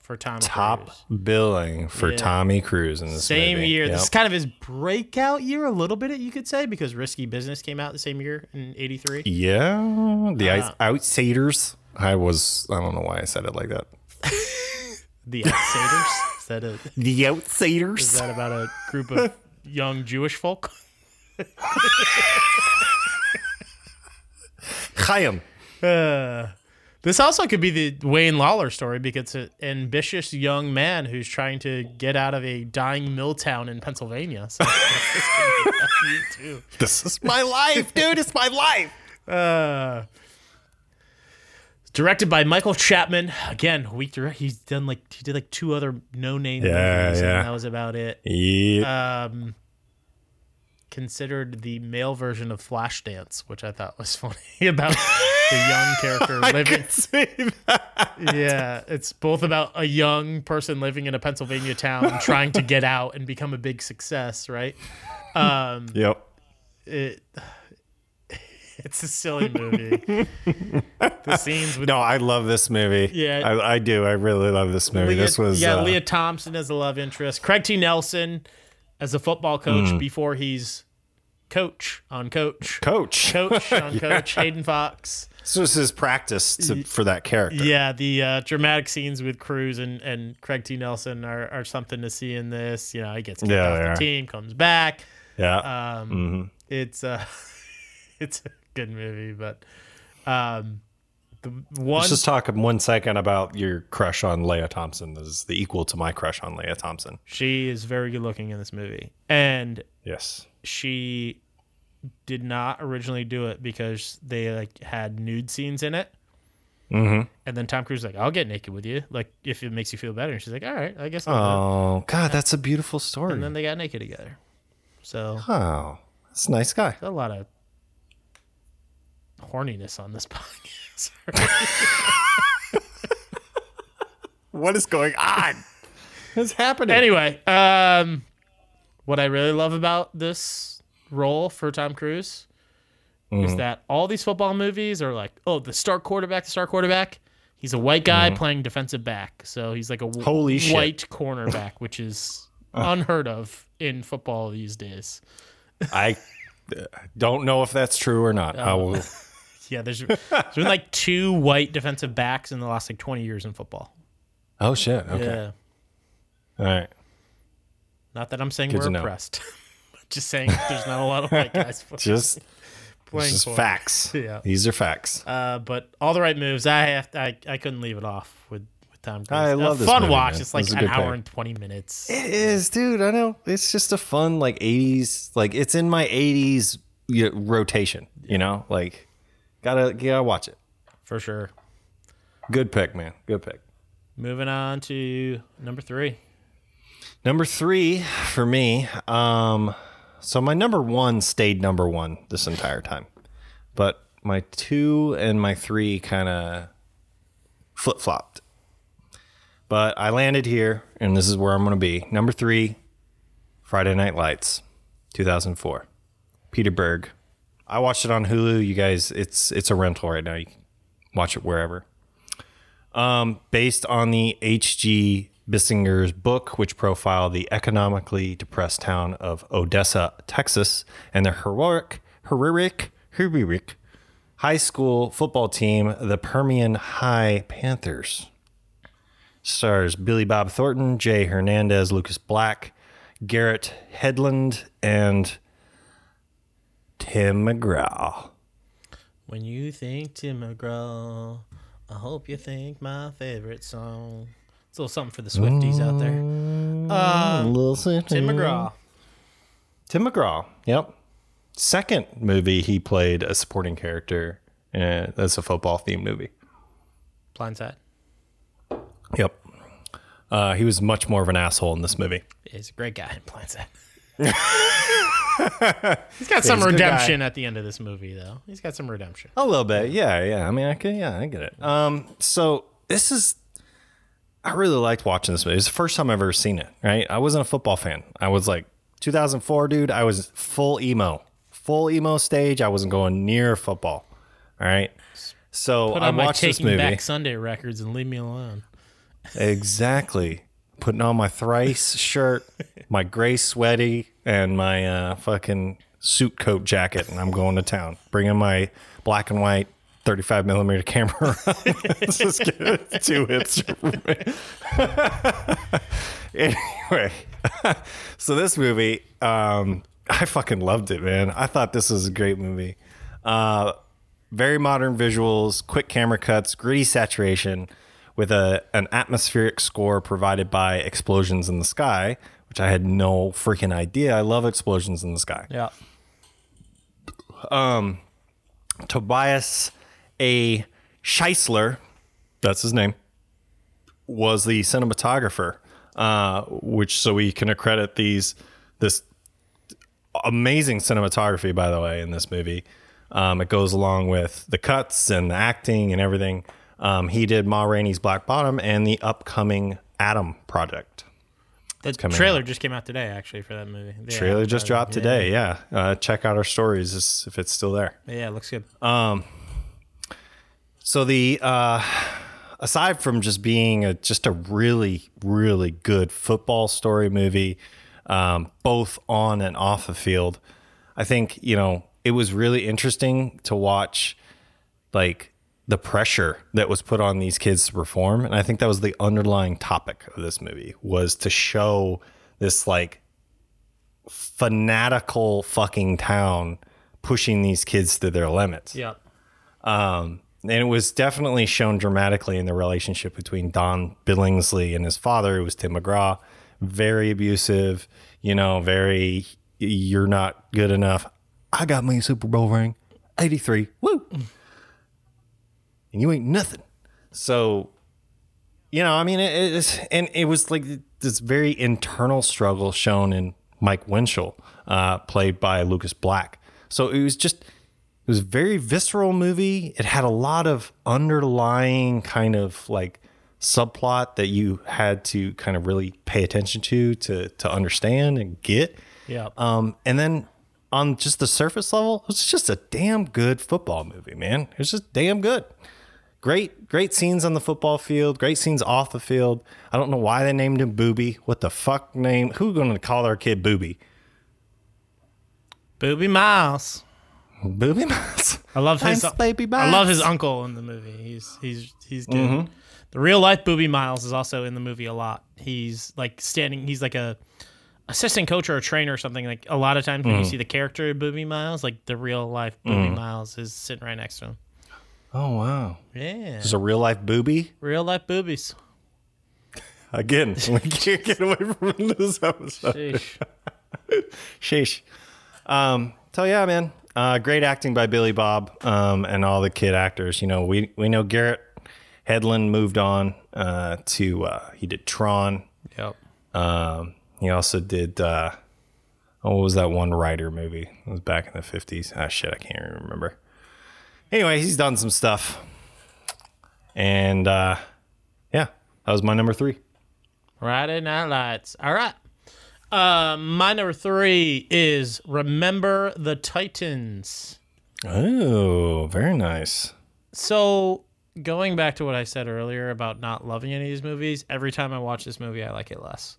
for Tommy. Top Cruise. billing for Yeah. Tommy Cruise in the Same movie. year. Yep. This is kind of his breakout year, a little bit, you could say, because Risky Business came out the same year in '83. Yeah, the Uh, Outsiders. I was. I don't know why I said it like that. The Outsiders. is that a, The Outsiders. is that about a group of young Jewish folk? Chaim. Uh, this also could be the Wayne Lawler story because it's an ambitious young man who's trying to get out of a dying mill town in Pennsylvania. So this could be about you too. This is my life, dude. It's my life. Uh, directed by Michael Chapman. Again, weak direct. He's done like he did like two other no name Yeah, movies, yeah. and that was about it. Yeah. Um, considered the male version of Flashdance, which I thought was funny about the young character living. Yeah, it's both about a young person living in a Pennsylvania town trying to get out and become a big success, right? Um, Yep. it it's a silly movie. the scenes with No, I love this movie. Yeah. I, I do. I really love this movie. Lea, this was. yeah, uh, Lea Thompson as a love interest, Craig T. Nelson as a football coach Mm. before he's coach on coach. Coach. Coach on coach, Hayden Fox. This was his practice to, for that character. Yeah, the uh, dramatic scenes with Cruise and, and Craig T. Nelson are, are something to see in this. You know, he gets kicked Yeah, off the are. team, comes back. Yeah. Um, Mm-hmm. It's uh, it's a good movie, but um, the one Let's just talk one second about your crush on Lea Thompson. This is the equal to my crush on Lea Thompson. she is very good looking in this movie, and Yes. she did not originally do it because they like had nude scenes in it. Mm-hmm. And then Tom Cruise was like, "I'll get naked with you, like if it makes you feel better." And she's like, "All right, I guess." I'll do it." Oh God, that's a beautiful story. And then they got naked together. So oh, that's a nice guy. a lot of horniness on this podcast. What is going on? What's happening? anyway, um, what I really love about this role for Tom Cruise Mm-hmm. is that all these football movies are like, oh, the star quarterback, the star quarterback. He's a white guy playing defensive back, so he's like a w- Mm-hmm. Holy shit. white cornerback, which is unheard of in football these days. I uh, don't know if that's true or not. I will. Yeah, there's, there's been like two white defensive backs in the last like 20 years in football. Oh shit. Okay. Yeah. All right. Not that I'm saying Good we're oppressed. Just saying there's not a lot of white guys Just, playing just facts. Yeah. These are facts. Uh, but all the right moves. I have to, I, I couldn't leave it off with, with Tom Cruise. I A love this fun movie, watch. man. It's like This is a an hour pick. and 20 minutes. It is, dude. I know. It's just a fun like '80s. Like it's in my '80s you know, rotation. You know, like gotta gotta watch it. For sure. Good pick, man. Good pick. Moving on to number three. Number three for me. Um, so my number one stayed number one this entire time, but my two and my three kind of flip flopped. But I landed here, and this is where I'm going to be. Number three, Friday Night Lights, 2004. Peter Berg. I watched it on Hulu. You guys, it's it's a rental right now. You can watch it wherever um, based on the H.G. Bissinger's book, which profiled the economically depressed town of Odessa, Texas, and the heroic, heroic, heroic high school football team, the Permian High Panthers. Stars Billy Bob Thornton, Jay Hernandez, Lucas Black, Garrett Hedlund, and Tim McGraw. When you think Tim McGraw, I hope you think my favorite song. It's a little something for the Swifties out there. Uh, Tim McGraw. Tim McGraw. Yep. Second movie he played a supporting character. Uh, that's a football themed movie. Blindside. Yep. Uh, he was much more of an asshole in this movie. He's a great guy in Blindside. He's got some he's a good guy. redemption at the end of this movie, though. He's got some redemption. A little bit, yeah, yeah. I mean, I can, yeah, I get it. Um, so this is, I really liked watching this movie. It's the first time I've ever seen it. Right, I wasn't a football fan. I was like 2004, dude. I was full emo, full emo stage. I wasn't going near football. All right, so Put I on my watched this Taking movie. Back Sunday records and leave me alone. Exactly. Putting on my thrice shirt, my gray sweaty, and my uh, fucking suit coat jacket, and I'm going to town. Bringing my black and white 35 millimeter camera. Let's just get two hits. anyway, so this movie, um, I fucking loved it, man. I thought this was a great movie. Uh, very modern visuals, quick camera cuts, gritty saturation, with a an atmospheric score provided by Explosions in the Sky, which I had no freaking idea. I love Explosions in the Sky. Yeah. Um, Tobias A. Schliessler, that's his name, was the cinematographer, uh, which so we can accredit these this amazing cinematography, by the way, in this movie. Um, it goes along with the cuts and the acting and everything. Um, he did Ma Rainey's Black Bottom and the upcoming Adam project. The trailer just came out today, actually, for that movie. Yeah, Trailer just uh, dropped today. Yeah, uh, check out our stories if it's still there. Yeah, it looks good. So the uh, aside from just being a just a really really good football story movie, um, both on and off the field, I think you know it was really interesting to watch, like the pressure that was put on these kids to perform, and I think that was the underlying topic of this movie was to show this like fanatical fucking town pushing these kids to their limits Yeah. Um, and it was definitely shown dramatically in the relationship between Don Billingsley and his father, who was Tim McGraw. Very abusive, you know, very, you're not good enough. I got my Super Bowl ring, 83. Woo. And you ain't nothing. So, you know, I mean, it, it's, and it was like this very internal struggle shown in Mike Winchell, uh, played by Lucas Black. So it was just, it was a very visceral movie. It had a lot of underlying kind of like subplot that you had to kind of really pay attention to to to understand and get. Yeah. Um, and then on just the surface level, it was just a damn good football movie, man. It was just damn good. Great, great scenes on the football field. Great scenes off the field. I don't know why they named him Booby. What the fuck name? Who going to call their kid Booby? Booby Miles. Booby Miles. I love his Thanks, baby I love his uncle in the movie. He's he's he's good. Mm-hmm. The real life Booby Miles is also in the movie a lot. He's like standing. He's like a assistant coach or a trainer or something. Like a lot of times Mm-hmm. when you see the character of Booby Miles, like the real life Booby Miles is sitting right next to him. Oh wow. Yeah, this is a real life booby. real life boobies. Again, we can't get away from this episode. Sheesh. Sheesh. Um, so yeah, man. Uh, great acting by Billy Bob um, and all the kid actors. You know, we we know Garrett Hedlund moved on uh, to uh, he did Tron. yep. Um, he also did uh, oh, what was that one writer movie? It was back in the fifties. Ah, shit, I can't even remember. Anyway, he's done some stuff, and uh, yeah, that was my number three. Friday Night Lights. All right. Uh, my number three is Remember the Titans. Oh, very nice. So going back to what I said earlier about not loving any of these movies, every time I watch this movie, I like it less.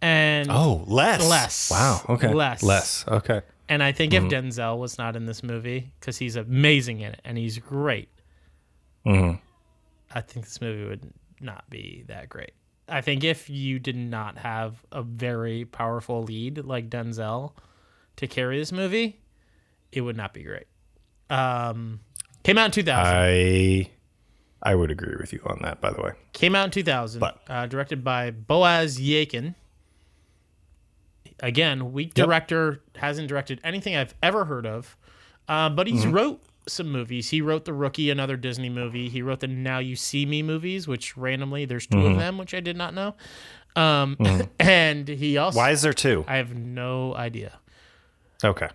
And Oh, less. Less. Wow. Okay. Less. Less. Okay. And I think if Denzel was not in this movie, because he's amazing in it and he's great, Mhm. I think this movie would not be that great. I think if you did not have a very powerful lead like Denzel to carry this movie, it would not be great. Um, came out in 2000. I I would agree with you on that. By the way, Came out in 2000. But- uh, directed by Boaz Yakin. Again, weak Yep. director, hasn't directed anything I've ever heard of. Uh, but he's Mm-hmm. wrote some movies. He wrote The Rookie, another Disney movie. He wrote the Now You See Me movies, which randomly there's 2 Mm-hmm. of them, which I did not know. Um, and he also why is there two? I have no idea. Okay,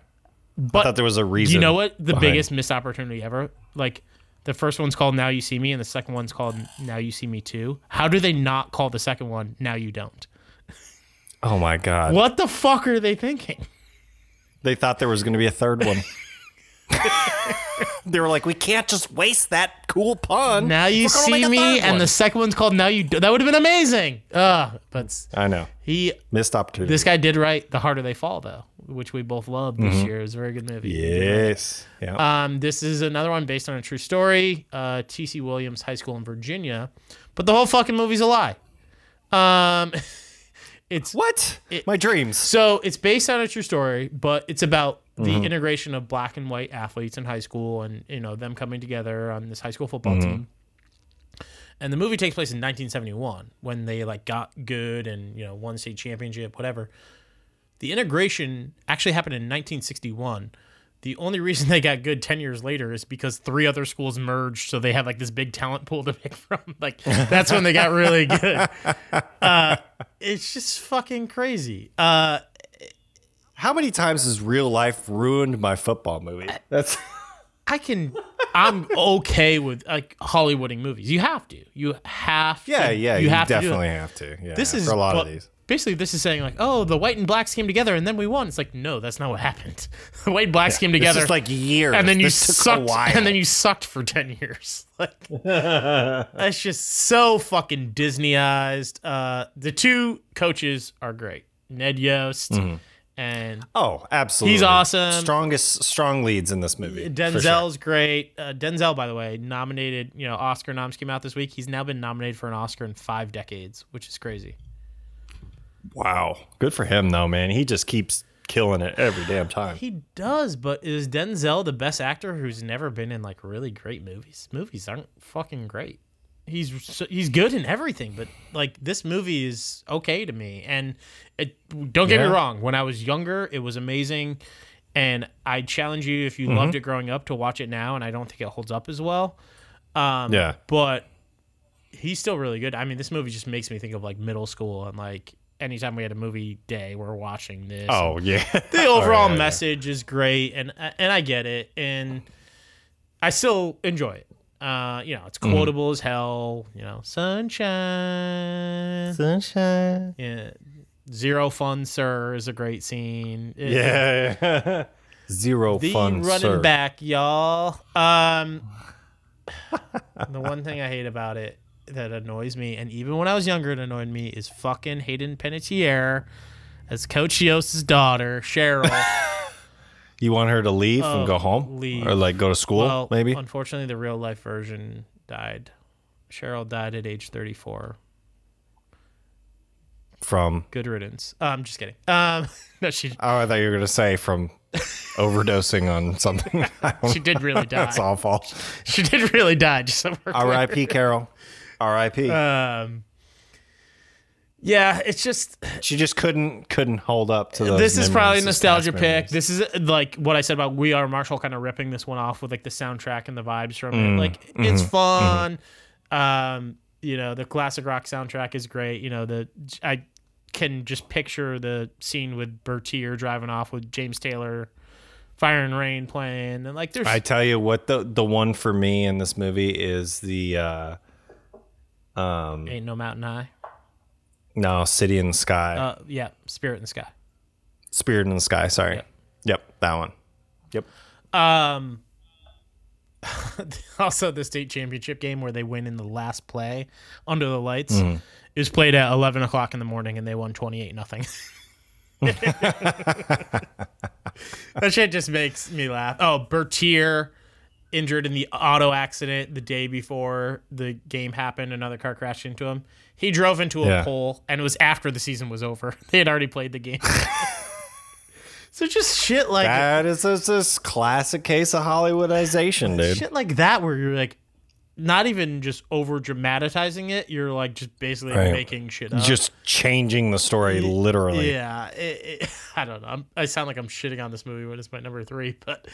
But I thought there was a reason. you know what? The behind- biggest missed opportunity ever. Like the first one's called Now You See Me, and the second one's called Now You See Me Too. How do they not call the second one Now You Don't? Oh my god! What the fuck are they thinking? They thought there was going to be a third one. they were like, we can't just waste that cool pun. Now you see me, and one." the second one's called Now You. Do- that would have been amazing. Uh, but I know he, missed opportunity. this guy did write The Harder They Fall, though, which we both loved this year. It was a very good movie. yes, yeah. Um, this is another one based on a true story. Uh, T.C. Williams High School in Virginia, but the whole fucking movie's a lie. Um, it's what? my dreams. So it's based on a true story, but it's about the Mm-hmm. integration of black and white athletes in high school and you know them coming together on this high school football Mm-hmm. team. And the movie takes place in 1971 when they like got good and you know won state championship, whatever. The integration actually happened in 1961. The only reason they got good 10 years later is because three other schools merged, so they had like this big talent pool to pick from. Like that's when they got really good. Uh, it's just fucking crazy. Uh, How many times has real life ruined my football movie? That's I can. I'm okay with like Hollywooding movies. You have to. You have. yeah, to, yeah. You, You, have definitely to. have to. Yeah, This is for a lot but of these. Basically, this is saying like, oh, the white and blacks came together and then we won. It's like, no, that's not what happened. the white and blacks came It's together just like years, and then you This sucked, while. and then you sucked for ten years. Like that's just so fucking Disneyized. Uh, the two coaches are great, Ned Yost Mm-hmm. and Oh, absolutely. He's awesome. Strongest, strong leads in this movie. for sure. Denzel's great. Uh, Denzel, by the way, nominated. You know, Oscar noms came out this week. He's now been nominated for an Oscar in five decades, which is crazy. Wow, good for him though, man. He just keeps killing it every damn time. He does, but is Denzel the best actor who's never been in like really great movies? Movies aren't fucking great. He's he's good in everything, but like this movie is okay to me. And it, don't get me wrong, when I was younger, it was amazing. And I challenge you if you Mm-hmm. loved it growing up to watch it now. And I don't think it holds up as well. Um, Yeah. but he's still really good. I mean, this movie just makes me think of like middle school and like anytime we had a movie day, we're watching this. Oh yeah. the overall yeah, yeah. message is great, and and I get it, and I still enjoy it. Uh, you know, it's Mm-hmm. quotable as hell. You know, sunshine. Sunshine. Yeah, zero fun, sir, is a great scene. It- Yeah. Zero the fun. running sir. back, y'all. Um, the one thing I hate about it that annoys me, and even when I was younger, it annoyed me, is fucking Hayden Panettiere as Coach Yoast's daughter, Cheryl. You want her to leave Oh, and go home, leave. or like go to school, well, maybe? Unfortunately, the real life version died. Cheryl died at age 34. From Good riddance. Uh, I'm just kidding. Um, no, she oh, I thought you were gonna say from overdosing on something. She did really die. That's awful. She did really die. Just so. R.I.P. Carol. R.I.P. Um, yeah, it's just she just couldn't couldn't hold up to those this is probably a nostalgia pick. This is like what I said about We Are Marshall, kind of ripping this one off with like the soundtrack and the vibes from Mm, it. Like it's mm-hmm, fun. Um, you know, the classic rock soundtrack is great. You know, the I can just picture the scene with Bertier driving off with James Taylor, Fire and Rain playing, and like there's I tell you what, the the one for me in this movie is the uh, um ain't no mountain high. no City in the Sky, Uh, yeah, Spirit in the Sky. Spirit in the Sky. Sorry, Yep. yep, that one. Yep. Um, also, the state championship game where they win in the last play under the lights Mm-hmm. it was played at 11 o'clock in the morning and they won 28 nothing. that shit just makes me laugh. Oh, Bertier injured in the auto accident the day before the game happened. Another car crashed into him. He drove into a Yeah. pole and it was after the season was over. They had already played the game. So just shit like That is a, this classic case of Hollywoodization, dude. shit like that where you're like not even just over dramatizing it, you're like just basically Right. making shit up. Just changing the story literally. Yeah, it, it, I don't know. I'm, I sound like I'm shitting on this movie when it's my number three, but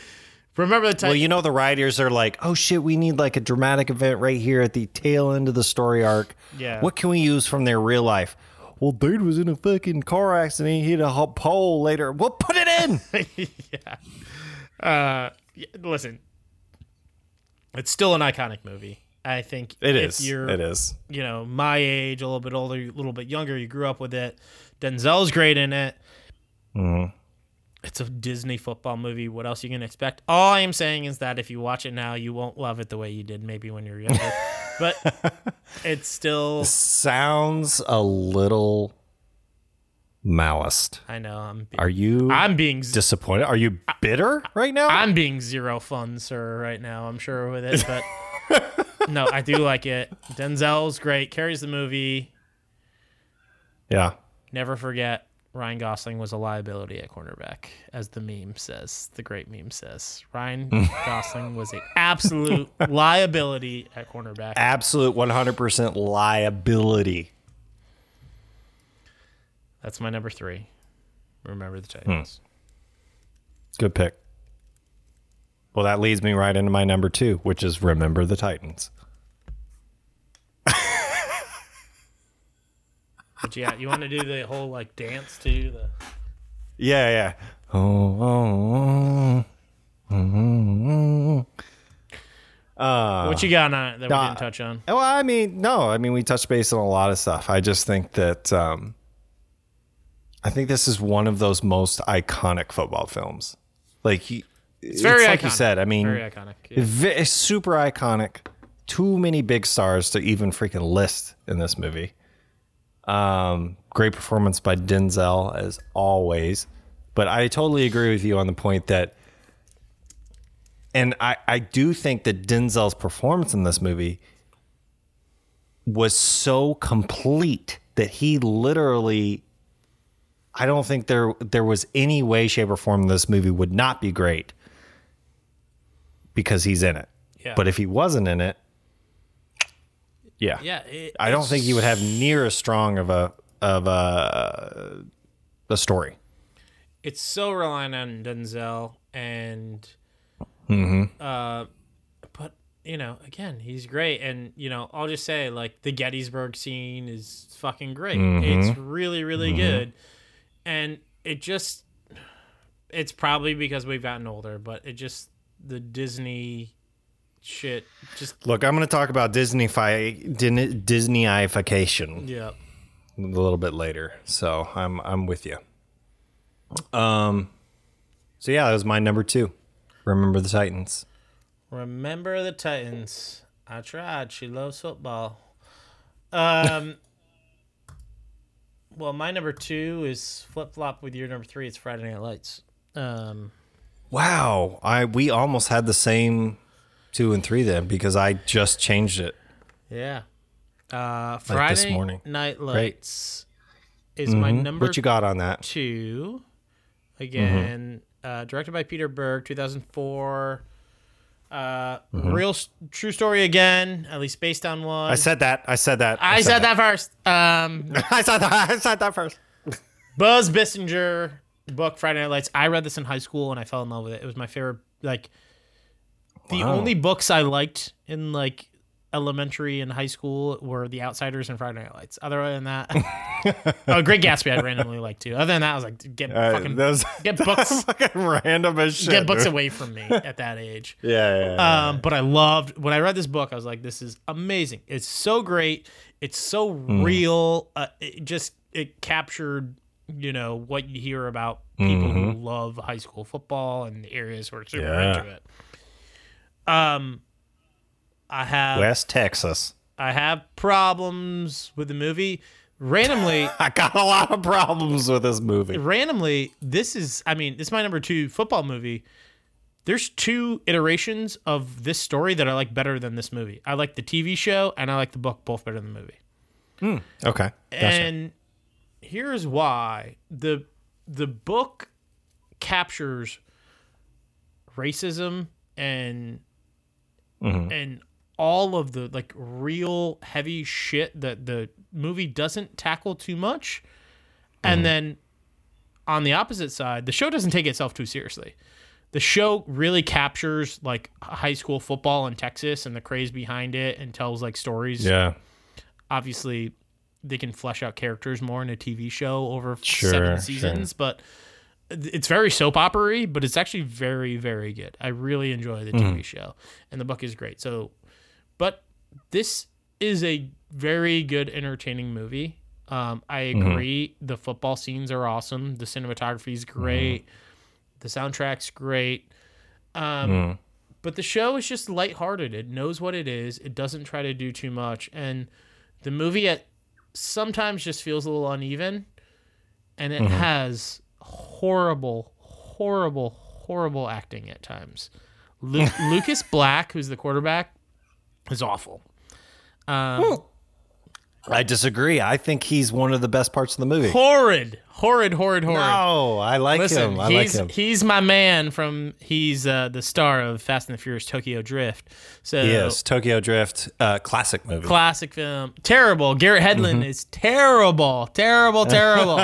remember the time. Well, you know, the writers are like, oh shit, we need like a dramatic event right here at the tail end of the story arc. Yeah. What can we use from their real life? Well, dude was in a fucking car accident. He hit a pole later. We'll put it in. yeah. Uh, yeah, listen, it's still an iconic movie. I think It if is. You're, It is. You know, my age, a little bit older, a little bit younger. You grew up with it. Denzel's great in it. Mm-hmm. It's a Disney football movie. What else are you gonna expect? All I am saying is that if you watch it now, you won't love it the way you did maybe when you were younger. but it still. Sounds a little Maoist. I know. I'm. Being, Are you I'm being. disappointed? Are you bitter right now? I'm being zero fun, sir, right now. I'm sure with it, but no, I do like it. Denzel's great, carries the movie. yeah. Never forget, Ryan Gosling was a liability at cornerback, as the meme says. The great meme says Ryan Gosling was an absolute liability at cornerback. Absolute 100% liability. That's my number three. Remember the hmm. Titans. Good pick. Well, that leads me right into my number two, which is Remember the Titans. But yeah, you want to do the whole like dance to the. Yeah, yeah. Oh, oh, oh. Uh, What you got on that we nah. didn't touch on? well, I mean, no, I mean, we touched base on a lot of stuff. I just think that um, I think this is one of those most iconic football films. Like, he, it's very like you said. I mean, Very iconic. yeah. v- super iconic. Too many big stars to even freaking list in this movie. Um, great performance by Denzel as always, but I totally agree with you on the point that, and I I do think that Denzel's performance in this movie was so complete that he literally. I don't think there there was any way, shape, or form this movie would not be great because he's in it. Yeah. But if he wasn't in it, yeah, Yeah, it- I don't think you would have near as strong of a of a a story. it's so reliant on Denzel and Mm-hmm. uh but you know again he's great and you know I'll just say like the Gettysburg scene is fucking great Mm-hmm. it's really really good and it just it's probably because we've gotten older but it just the Disney shit just Look, I'm going to talk about Disney Disneyification yeah a little bit later, so I'm I'm with you. Um, so yeah, that was my number two. Remember the Titans. Remember the Titans. I tried. She loves football. Um. well, my number two is flip flop with your number three. It's Friday Night Lights. Um. Wow, I we almost had the same two and three then because I just changed it. Yeah. Uh, this Friday morning. Night Lights is my number What you got on that? two. Again, uh, directed by Peter Berg, 2004. Uh, real true story again, at least based on one. I said that. I said that. I said that first. Um, I said that. I said that first. Buzz Bissinger book Friday Night Lights. I read this in high school and I fell in love with it. It was my favorite. Like the Wow. only books I liked in like elementary and high school were The Outsiders and Friday Night Lights. Other than that, oh, Great Gatsby I randomly liked too. Other than that, I was like, get Uh, fucking those get books fucking random as shit. get books dude. away from me at that age. Yeah, yeah, yeah. Um, but I loved when I read this book. I was like, "This is amazing! It's so great! It's so Hmm. real! Uh, it just it captured, you know, what you hear about people who love high school football and the areas where it's super Mm-hmm. Yeah. into it." Um, I have West Texas. I have problems with the movie. Randomly, I got a lot of problems with this movie. randomly, this is I mean, this is my number two football movie. There's two iterations of this story that I like better than this movie. I like the TV show and I like the book both better than the movie. Okay. Gotcha. And here's why. The the book captures racism and Mm-hmm. and all of the like real heavy shit that the movie doesn't tackle too much. Mm-hmm. And then on the opposite side, the show doesn't take itself too seriously. The show really captures like high school football in Texas and the craze behind it and tells like stories. Yeah. Obviously, they can flesh out characters more in a TV show over Sure, seven sure. seasons, but it's very soap opery, but it's actually very, very good. I really enjoy the Mm-hmm. TV show, and the book is great. So, but this is a very good, entertaining movie. Um, I Mm-hmm. agree. The football scenes are awesome. The cinematography is great. The soundtrack's great. Um, Mm. But the show is just lighthearted. It knows what it is. It doesn't try to do too much, and the movie at sometimes just feels a little uneven, and it has horrible, horrible, horrible acting at times. Lu- Lucas Black, who's the quarterback, is awful. Um, I disagree. I think he's one of the best parts of the movie. horrid, horrid, horrid, horrid. No, I like Listen, him. I like him. he's my man from he's uh, the star of Fast and the Furious Tokyo Drift. So Yes, Tokyo Drift, uh, classic movie. classic film. Terrible. Garrett Hedlund Mm-hmm. is terrible, terrible, terrible.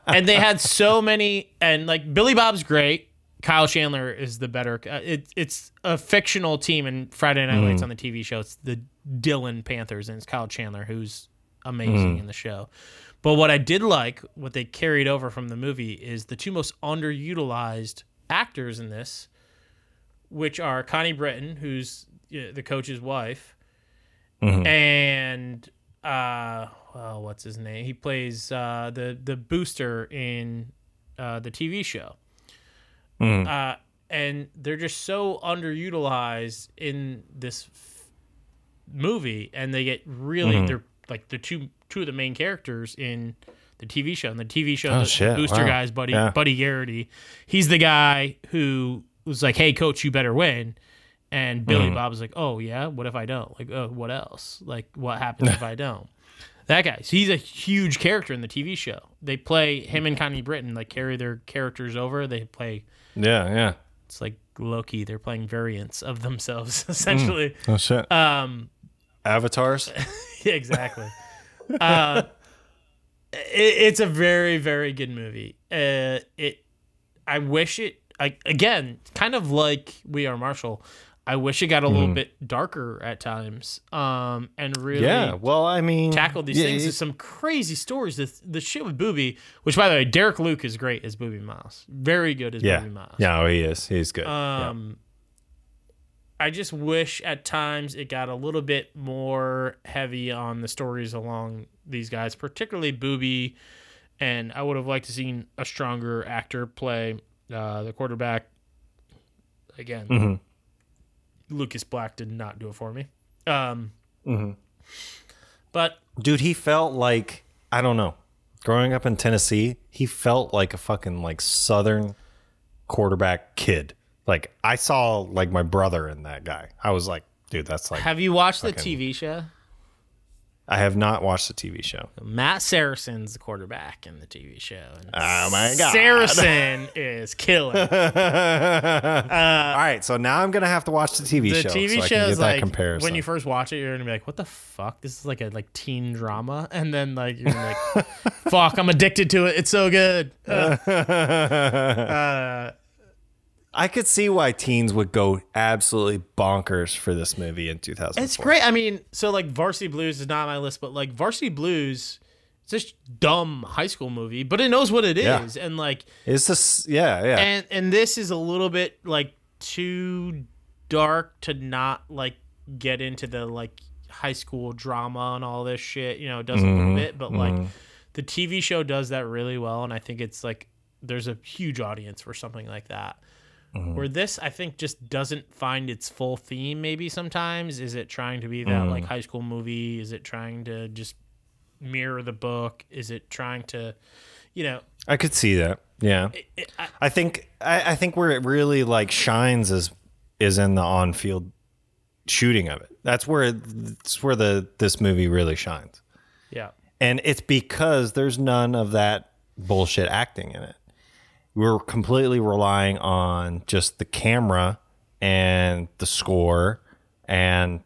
and they had so many, and like Billy Bob's great. Kyle Chandler is the better. Uh, it, it's a fictional team in Friday Night Mm-hmm. Lights on the TV show. It's the Dillon Panthers, and it's Kyle Chandler who's amazing Mm. in the show. But what I did like, what they carried over from the movie, is the two most underutilized actors in this, which are Connie Britton, who's the coach's wife, and uh, well, what's his name? He plays uh, the the booster in uh, the TV show. Uh, and they're just so underutilized in this movie, and they get really mm-hmm. they're like the two two of the main characters in the TV show. And the TV show, oh, the shit, booster wow. guy's buddy Yeah. Buddy Garrity, he's the guy who was like, "Hey, coach, you better win." And Billy mm-hmm. Bob was like, "Oh yeah, what if I don't? Like, oh, what else? Like, what happens if I don't?" That guy, so he's a huge character in the TV show. They play him and mm-hmm. Connie Britton, like carry their characters over. They play yeah, yeah. It's like Loki. They're playing variants of themselves, essentially. Oh shit. Um, Avatars. yeah, exactly. uh, it, it's a very, very good movie. Uh, it, I wish it. I, again, kind of like We Are Marshall. I wish it got a little bit darker at times, um, and really Yeah. Well, I mean, tackled these yeah, things. There's some crazy stories. The the shit with Booby, which by the way, Derek Luke is great as Booby Miles. Very good as yeah. Booby Miles. Yeah. Oh, he is. He's good. Yeah. Um, I just wish at times it got a little bit more heavy on the stories along these guys, particularly Booby. And I would have liked to seen a stronger actor play uh, the quarterback. Again, Mhm. Lucas Black did not do it for me. Um, Mm-hmm. But Dude, he felt like I don't know. Growing up in Tennessee, he felt like a fucking like southern quarterback kid. Like I saw like my brother in that guy. I was like, dude, that's like have you watched the TV show? I have not watched the TV show. Matt Saracen's the quarterback in the TV show. And Oh my god. Saracen is killing. All right, so now I'm gonna have to watch the TV the show The TV so show is like comparison. when you first watch it, you're gonna be like, "What the fuck? This is like a like teen drama," and then like you're gonna be like, "Fuck, I'm addicted to it. It's so good." Uh, uh, I could see why teens would go absolutely bonkers for this movie in 2004. it's great. I mean, so like Varsity Blues is not on my list, but like Varsity Blues, it's just dumb high school movie, but it knows what it is, Yeah. and like it's this? Yeah, yeah. and and this is a little bit like too dark to not like get into the like high school drama and all this shit you know it does a mm-hmm. little bit but like mm-hmm. the tv show does that really well and i think it's like there's a huge audience for something like that Mm-hmm. where this i think just doesn't find its full theme maybe sometimes is it trying to be that mm-hmm. like high school movie is it trying to just mirror the book is it trying to you know I could see that. Yeah. it, I, I think I, I think where it really like shines is is in the on field shooting of it. That's where that's where the this movie really shines. yeah And it's because there's none of that bullshit acting in it. We were completely relying on just the camera and the score and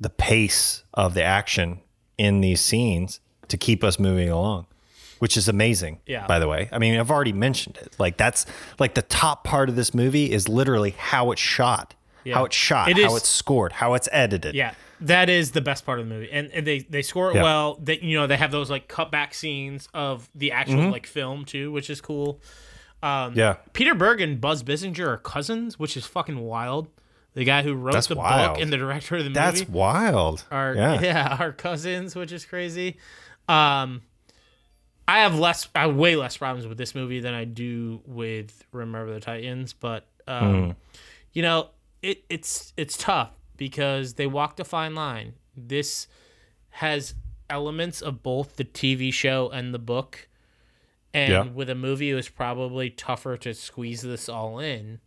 the pace of the action in these scenes to keep us moving along, which is amazing. Yeah. By the way, I mean I've already mentioned it. Like that's like the top part of this movie is literally how it's shot, how it's shot, It how is- it's scored, how it's edited. Yeah, that is the best part of the movie, and, and they they score it Yeah. well. They you know they have those like cutback scenes of the actual Mm-hmm. like film too, which is cool. Yeah. Peter Berg and Buzz Bissinger are cousins, which is fucking wild. The guy who wrote That's the wild. book and the director of the movie. That's wild. are yeah. yeah. are cousins, which is crazy. Um, I have less, I have way less problems with this movie than I do with Remember the Titans, but um, you know, it it's it's tough because they walked a fine line. This has elements of both the TV show and the book, and Yeah. with a movie, it was probably tougher to squeeze this all in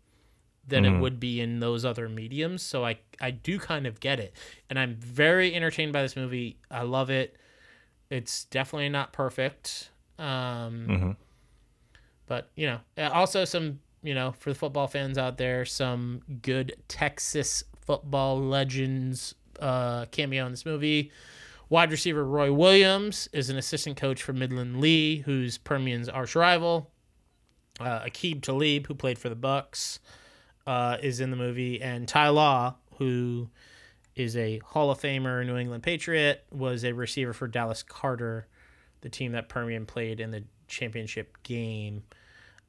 than it would be in those other mediums. So I I do kind of get it, and I'm very entertained by this movie. I love it. It's definitely not perfect, um, but you know, uh, also some you know for the football fans out there, some good Texas football legends uh, cameo in this movie. Wide receiver Roy Williams is an assistant coach for Midland Lee, who's Permian's arch rival. Uh, Aqib Talib, who played for the Bucs, uh, is in the movie, and Ty Law, who is a Hall of Famer, New England Patriot, was a receiver for Dallas Carter, the team that Permian played in the championship game.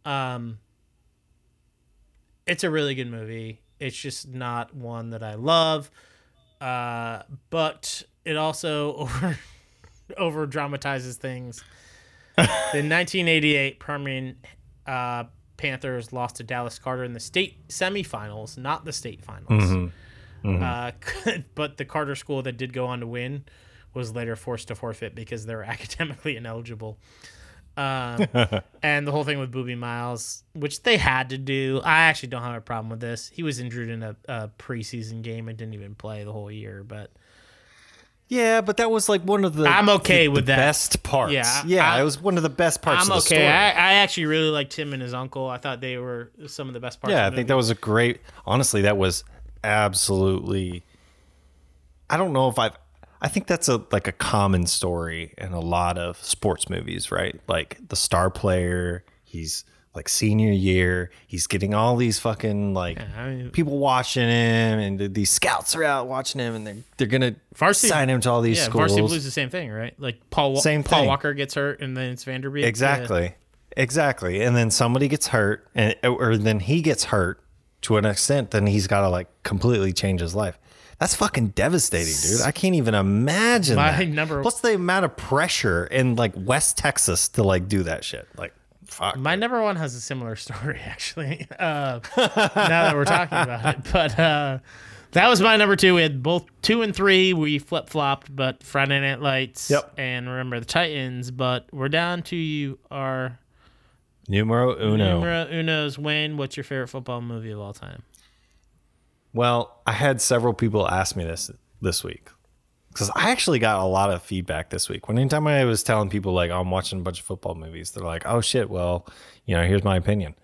Um, it's a really good movie. It's just not one that I love, uh, but it also over over dramatizes things. in 1988, Permian uh, Panthers lost to Dallas Carter in the state semifinals, not the state finals. Uh, but the Carter school that did go on to win was later forced to forfeit because they were academically ineligible. Um, and the whole thing with Boobie Miles, which they had to do. I actually don't have a problem with this. He was injured in a, a preseason game and didn't even play the whole year. But Yeah, but that was like one of the I'm okay the- with the that. best parts. Yeah, Yeah, I- it was one of the best parts I'm of the okay. story. I, I actually really liked him and his uncle. I thought they were some of the best parts. yeah, I think movie. that was a great honestly, that was absolutely I don't know if I've I think that's a like a common story in a lot of sports movies, right? Like the star player, he's like senior year, he's getting all these fucking like I mean- people watching him and th- these scouts are out watching him and they're they're gonna Varsity- sign him to all these Yeah, schools. Varsity Blues the same thing, right? Like Paul Same Paul thing. Walker gets hurt and then it's Van Der Beek. Exactly. Exactly. And then somebody gets hurt and or then he gets hurt to an extent, then he's got to like completely change his life. That's fucking devastating, dude. I can't even imagine My that. number- Plus the amount of pressure in like West Texas to like do that shit. Like fuck. My number one has a similar story, actually. Uh, now that we're talking about it, but uh, that was my number two. We had both two and three. We flip flopped, but Friday Night Lights Yep. and remember the Titans. But we're down to you. Our Numero uno. numero uno's Wayne. What's your favorite football movie of all time? Well, I had several people ask me this this week because I actually got a lot of feedback this week. When anytime I was telling people like I'm watching a bunch of football movies, they're like, "Oh shit, well, you know, here's my opinion."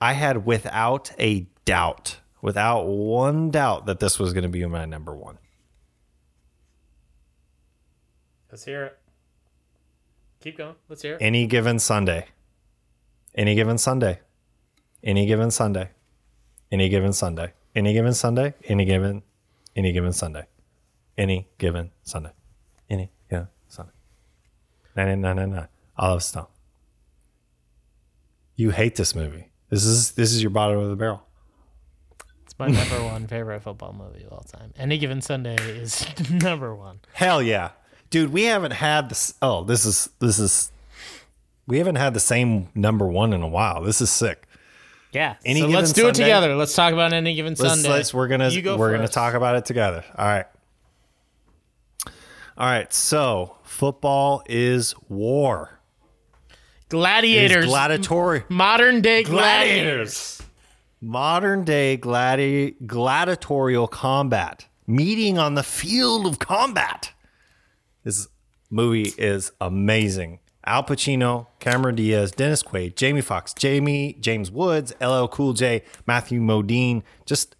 I had without a doubt, without one doubt, that this was going to be my number one. Let's hear it. Keep going. Let's hear it. Any given Sunday, any given Sunday, any given Sunday, any given Sunday, any given Sunday, any given, any given Sunday, any given Sunday, any given Sunday. No, no, no, no, no. Oliver Stone. You hate this movie. This is this is your bottom of the barrel. It's my number one favorite football movie of all time. Any given Sunday is number one. Hell yeah, dude. We haven't had this. Oh, this is this is. We haven't had the same number one in a while. This is sick. Yeah. Any so given let's do it together. Let's talk about any given Let's, Sunday. let's we're gonna You go we're gonna talk about it together. All right. All right. So football is war. Is gladiators. gladiatorial. modern day gladiators. Gladiators. Modern day gladi- gladiatorial combat. Meeting on the field of combat. This movie is amazing. Al Pacino, Cameron Diaz, Dennis Quaid, Jamie Foxx, Jamie James Woods, LL Cool J, Matthew Modine, just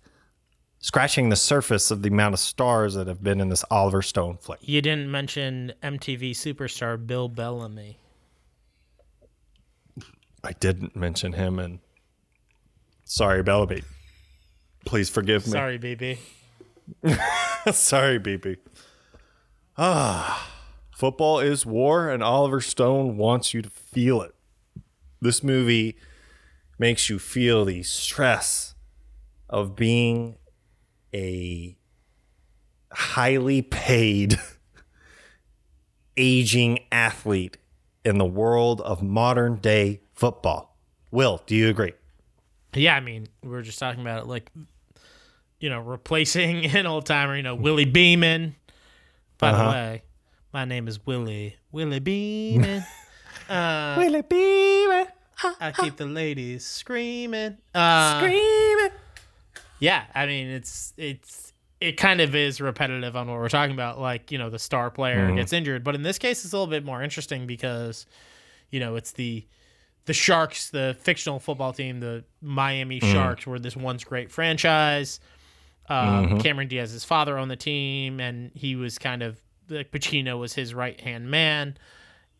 scratching the surface of the amount of stars that have been in this Oliver Stone flick. You didn't mention MTV superstar Bill Bellamy. I didn't mention him, and sorry, Bellamy. Please forgive me. Sorry, BB. Sorry, BB. Ah, football is war, and Oliver Stone wants you to feel it. This movie makes you feel the stress of being a highly paid, aging athlete in the world of modern day football. Will, do you agree? Yeah, I mean, we were just talking about it, like, you know, replacing an old timer, you know, Willie Beeman. By Uh-huh. the way, my name is Willie. Willie Beeman. uh, Will it be? I keep the ladies screaming. Uh, Screaming. Yeah, I mean, it's it's it kind of is repetitive on what we're talking about. Like, you know, the star player Mm-hmm. gets injured, but in this case, it's a little bit more interesting because, you know, it's the the Sharks, the fictional football team, the Miami Mm-hmm. Sharks, were this once great franchise. Um, Cameron Diaz's father owned the team, and he was kind of like Pacino was his right hand man,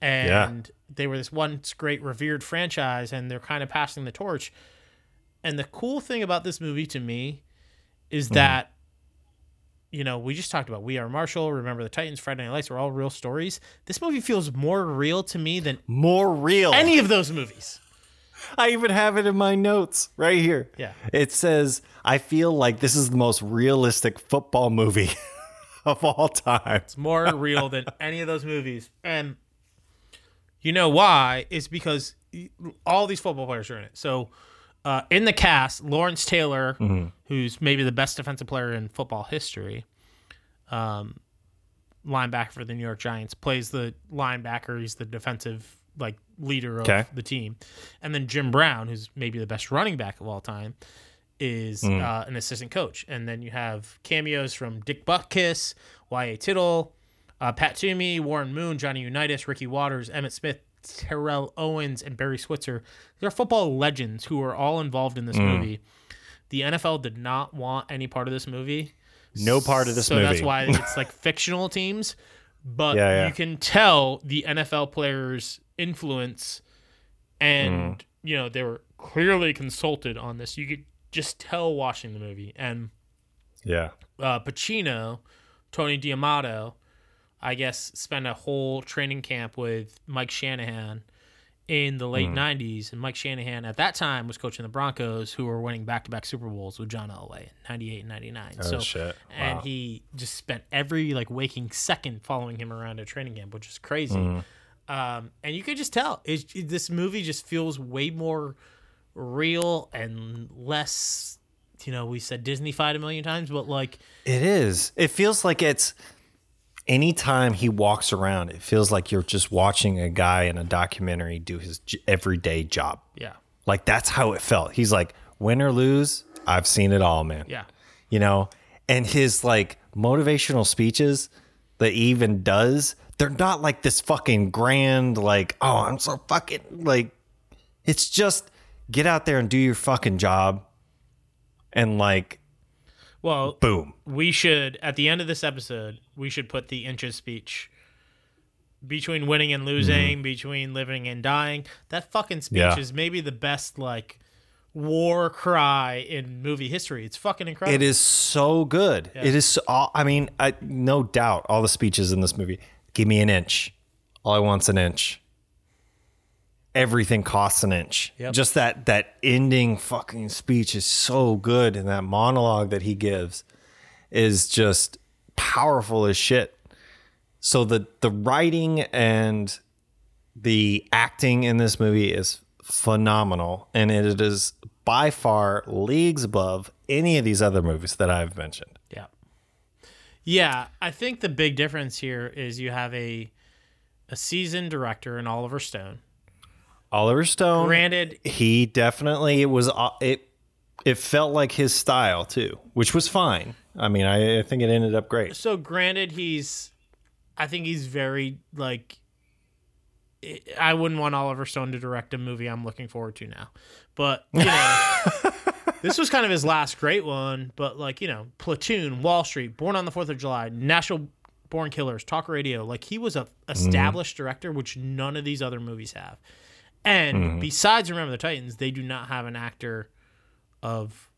and they were this once great revered franchise, and they're kind of passing the torch. And the cool thing about this movie to me is mm-hmm. that, you know, we just talked about We Are Marshall, Remember the Titans, Friday Night Lights are all real stories. This movie feels more real to me than More real. any of those movies. I even have it in my notes right here. Yeah. It says, I feel like this is the most realistic football movie of all time. It's more real than any of those movies. And you know why? It's because all these football players are in it. So uh, in the cast, Lawrence Taylor, who's maybe the best defensive player in football history, um, linebacker for the New York Giants, plays the linebacker. He's the defensive like leader of Okay. the team. And then Jim Brown, who's maybe the best running back of all time, is uh, an assistant coach. And then you have cameos from Dick Butkus, Y.A. Tittle, uh, Pat Toomay, Warren Moon, Johnny Unitas, Ricky Watters, Emmitt Smith, Terrell Owens, and Barry Switzer. They're football legends who are all involved in this movie. The NFL did not want any part of this movie. No part of this so movie. that's why it's like fictional teams. But Yeah, yeah. you can tell the NFL players' influence and Mm. you know, they were clearly consulted on this. You could just tell watching the movie. And Yeah. uh, Pacino, Tony D'Amato, I guess, spent a whole training camp with Mike Shanahan in the late 90s. And Mike Shanahan at that time was coaching the Broncos, who were winning back to back Super Bowls with John Elway in 98 and 99. Oh, so, shit. And he just spent every like waking second following him around at training camp, which is crazy. Hmm. Um, and you could just tell it, it- this movie just feels way more real and less. You know, we said Disney-fied a million times, but like It is. It feels like it's anytime he walks around, it feels like you're just watching a guy in a documentary do his everyday job. Yeah. Like that's how it felt. He's like, win or lose, I've seen it all, man. Yeah. You know, and his like motivational speeches that he even does, they're not like this fucking grand, like, oh, I'm so fucking like, it's just get out there and do your fucking job. And like, Well, boom. we should at the end of this episode, we should put the inches speech between winning and losing, mm-hmm. between living and dying. That fucking speech Yeah. is maybe the best like war cry in movie history. It's fucking incredible. It is so good. It is. So, all- I mean, I, no doubt, all the speeches in this movie. Give me an inch. All I want's an inch. Everything costs an inch. Yep. Just that that ending fucking speech is so good, and that monologue that he gives is just powerful as shit. So the the writing and the acting in this movie is phenomenal, and it is by far leagues above any of these other movies that I've mentioned. Yeah. Yeah, I think the big difference here is you have a a seasoned director in Oliver Stone. Oliver Stone, Granted, he definitely it was uh, it. It felt like his style too, which was fine. I mean, I, I think it ended up great. so granted he's I think he's very like I wouldn't want Oliver Stone to direct a movie I'm looking forward to now. But, you know, this was kind of his last great one. But, like, you know, Platoon, Wall Street, Born on the 4th of July, Natural Born Killers, Talk Radio. Like, he was a established director, which none of these other movies have. And besides Remember the Titans, they do not have an actor of,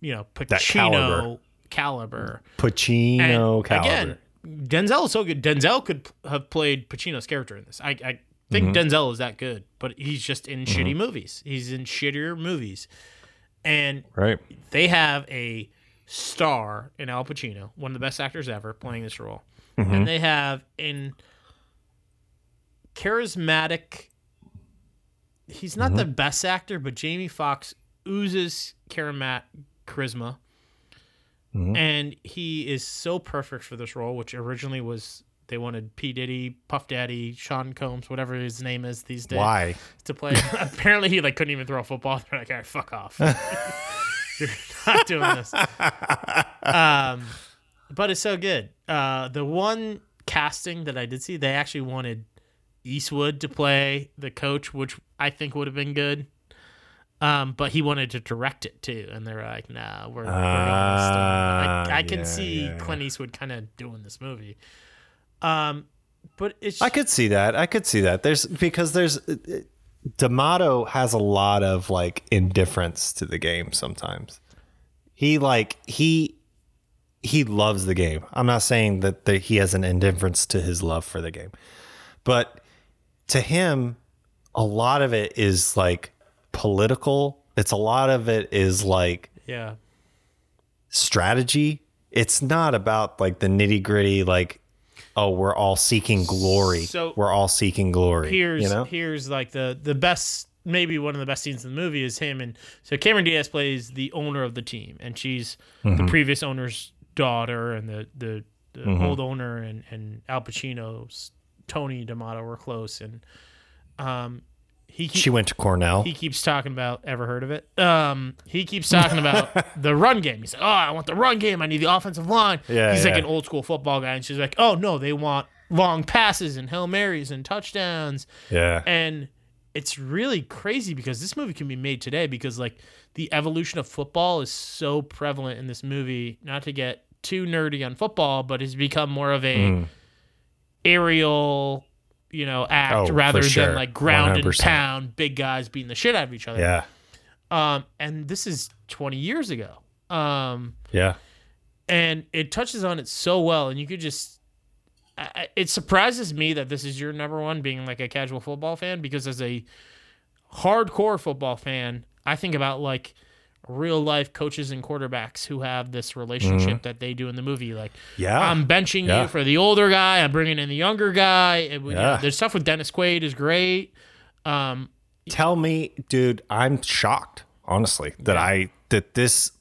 you know, Pacino caliber. caliber. Pacino And caliber. Again, Denzel is so good. Denzel could have played Pacino's character in this. I, I think Mm-hmm. Denzel is that good, but he's just in shitty movies. He's in shittier movies. And right. they have a star in Al Pacino, one of the best actors ever, playing this role. Mm-hmm. And they have in charismatic. He's not Mm-hmm. the best actor, but Jamie Foxx oozes charamat charisma, Mm-hmm. and he is so perfect for this role. Which originally was they wanted P Diddy, Puff Daddy, Sean Combs, whatever his name is these days Why? to play. Apparently, he like couldn't even throw a football. They're like, "All right, fuck off. You're not doing this." Um, but it's so good. Uh, the one casting that I did see, they actually wanted Eastwood to play the coach, which I think would have been good. Um, but he wanted to direct it too, and they're like, "Nah, we're, we're going with Stone." Ah, I, I can yeah, see yeah. Clint Eastwood kind of doing this movie. Um, but it's I could see that. I could see that. There's because there's D'Amato has a lot of like indifference to the game sometimes. He like he he loves the game. I'm not saying that the, he has an indifference to his love for the game. But to him a lot of it is like political. It's a lot of it is like yeah. strategy. It's not about like the nitty gritty, like, oh, we're all seeking glory. So- we're all seeking glory. here's you know? here's like the the best maybe one of the best scenes in the movie is him and so Cameron Diaz plays the owner of the team and she's Mm-hmm. the previous owner's daughter and the the, the Mm-hmm. old owner and and Al Pacino's Tony D'Amato were close and um he keep, She went to Cornell. he keeps talking about ever heard of it? Um he keeps talking about the run game. He's like oh i want the run game. I need the offensive line. Yeah, he's like an old school football guy and she's like oh no they want long passes and hail marys and touchdowns. Yeah. and it's really crazy because this movie can be made today because like the evolution of football is so prevalent in this movie not to get too nerdy on football but has become more of a aerial you know act. Oh, rather sure. than like ground and 100%. pound big guys beating the shit out of each other yeah. um, and this is 20 years ago. Um, Yeah. and it touches on it so well, and you could just. I, I- it surprises me that this is your number one, being like a casual football fan, because as a hardcore football fan, I think about like real life coaches and quarterbacks who have this relationship that they do in the movie. Like, Mm-hmm. Yeah. I'm benching Yeah. you for the older guy, I'm bringing in the younger guy. And, you know, Yeah. the stuff with Dennis Quaid is great. Um, Tell me, dude, I'm shocked, honestly, that I that this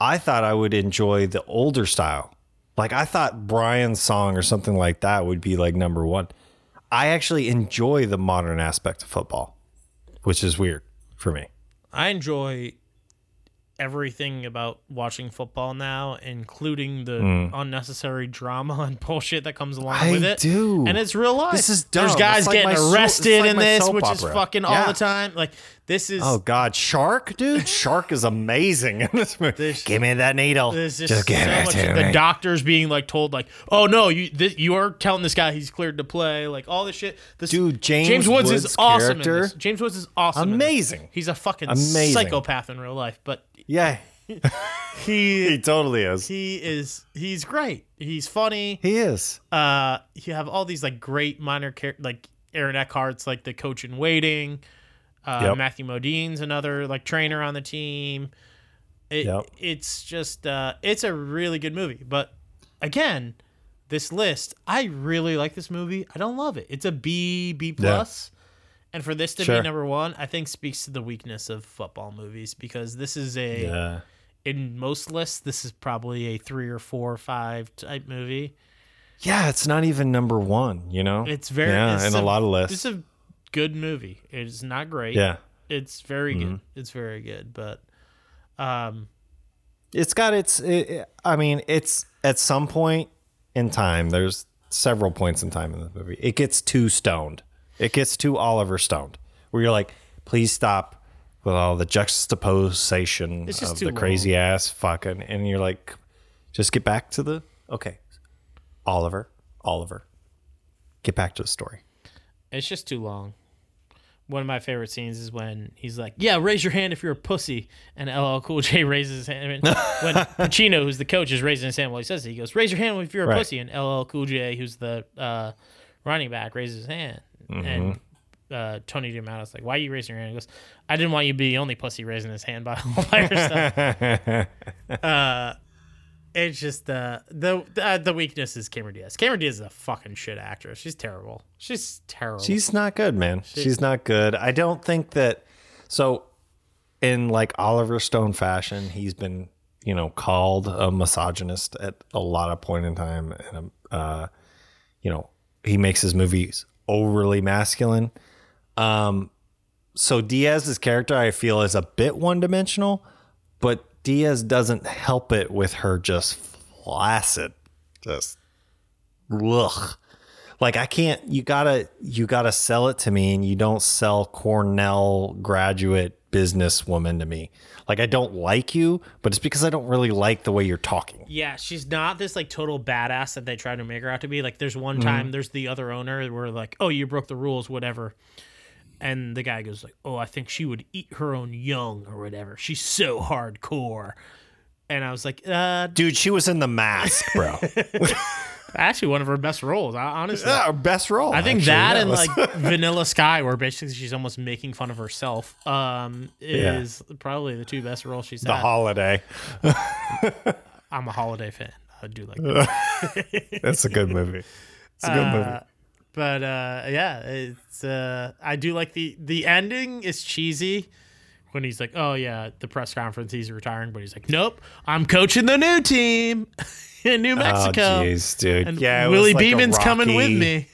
I thought I would enjoy the older style. Like I thought Brian's song or something like that would be like number 1. I actually enjoy the modern aspect of football, which is weird for me. I enjoy everything about watching football now, including the hmm. unnecessary drama and bullshit that comes along. I with it. do. and it's real life. This is dumb. There's guys like getting my so- arrested like in this, which is opera. fucking all the time. Like this is. Oh God, Shark, dude! Shark is amazing in this movie. There's- give me that needle. Just, Just give so it much. to The me. doctors being like told like, oh no, you this, you are telling this guy he's cleared to play, like all this shit. This, Dude, James James Woods, is awesome. In character- this. James Woods is awesome. Amazing. He's a fucking Amazing. psychopath in real life, but yeah, he he totally is. he is he's great. He's funny. He is. Uh, you have all these like great minor char- like Aaron Eckhart's like the coach in waiting. Uh, Yep. Matthew Modine's another like trainer on the team. It, Yep. It's just uh, it's a really good movie. But again, this list, I really like this movie. I don't love it. It's a B B plus. And for this to Sure. be number one, I think speaks to the weakness of football movies because this is a Yeah. in most lists, this is probably a three or four or five type movie. Yeah, it's not even number one. You know, It's very yeah, it's and a, lot of lists. It's a good movie. It's not great. yeah, Mm-hmm. it's very good. It's very good, but um, it's got its. It, it- I mean, it's at some point in time. There's several points in time in the movie. It gets too stoned. It gets too Oliver Stoned, where you're like, please stop with all the juxtaposition It's of the crazy ass fucking, and you're like, just get back to the okay, Oliver, Oliver, get back to the story. It's just too long. One of my favorite scenes is when he's like, "Yeah, raise your hand if you're a pussy," and LL Cool J raises his hand. when Pacino, who's the coach, is raising his hand while he says it, he goes, "Raise your hand if you're a Right. pussy," and LL Cool J, who's the uh, running back, raises his hand, and uh, Tony D'Amato's like, "Why are you raising your hand?" He goes, "I didn't want you to be the only pussy raising his hand by all by yourself." uh, it's just uh, the uh, the weakness is Cameron Diaz. Cameron Diaz is a fucking shit actress. She's terrible. She's terrible. She's not good, man. She's not good. I don't think that. So, in like Oliver Stone fashion, he's been, you know, called a misogynist at a lot of point in time, and uh, you know, he makes his movies overly masculine. Um, so Diaz's character, I feel, is a bit one dimensional, but Diaz doesn't help it with her just flaccid, just ugh like I can't you gotta you gotta sell it to me and you don't sell Cornell graduate businesswoman to me. Like I don't like you, but it's because I don't really like the way you're talking. Yeah, she's not this like total badass that they try to make her out to be. Like, there's one time there's the other owner where like, oh, you broke the rules, whatever, and the guy goes like, oh, I think she would eat her own young or whatever. She's so hardcore, and I was like, uh, Dude, she was in the mask, bro. actually one of her best roles. I, honestly, yeah, best role. I think actually. that Yeah, and like Vanilla Sky, where basically she's almost making fun of herself, um, is probably the two best roles she's the had. The Holiday. I'm a holiday fan. I do like that. That's a good movie. It's a good movie. Uh, but uh, yeah, it's uh, I do like the the ending is cheesy when he's like, oh yeah, the press conference he's retiring, but he's like, nope, I'm coaching the new team in New oh, Mexico, Oh jeez, dude. and yeah, Willie like Beeman's coming with me.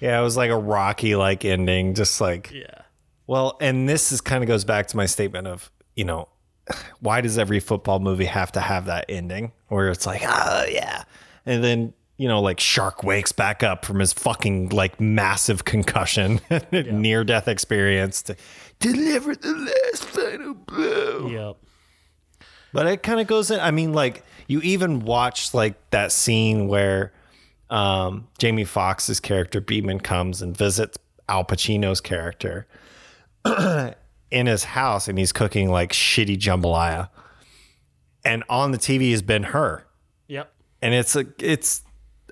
Yeah, it was like a Rocky like ending, just like Yeah, Well, and this is kind of goes back to my statement of, you know, why does every football movie have to have that ending where it's like, oh yeah, and then you know, like Shark wakes back up from his fucking like massive concussion, near death experience to deliver the last final blow. yep. But it kind of goes in. I mean, like you even watch like that scene where um, Jamie Foxx's character Beeman comes and visits Al Pacino's character in his house, and he's cooking like shitty jambalaya, and on the TV has Ben-Hur, Yep. and it's a it's.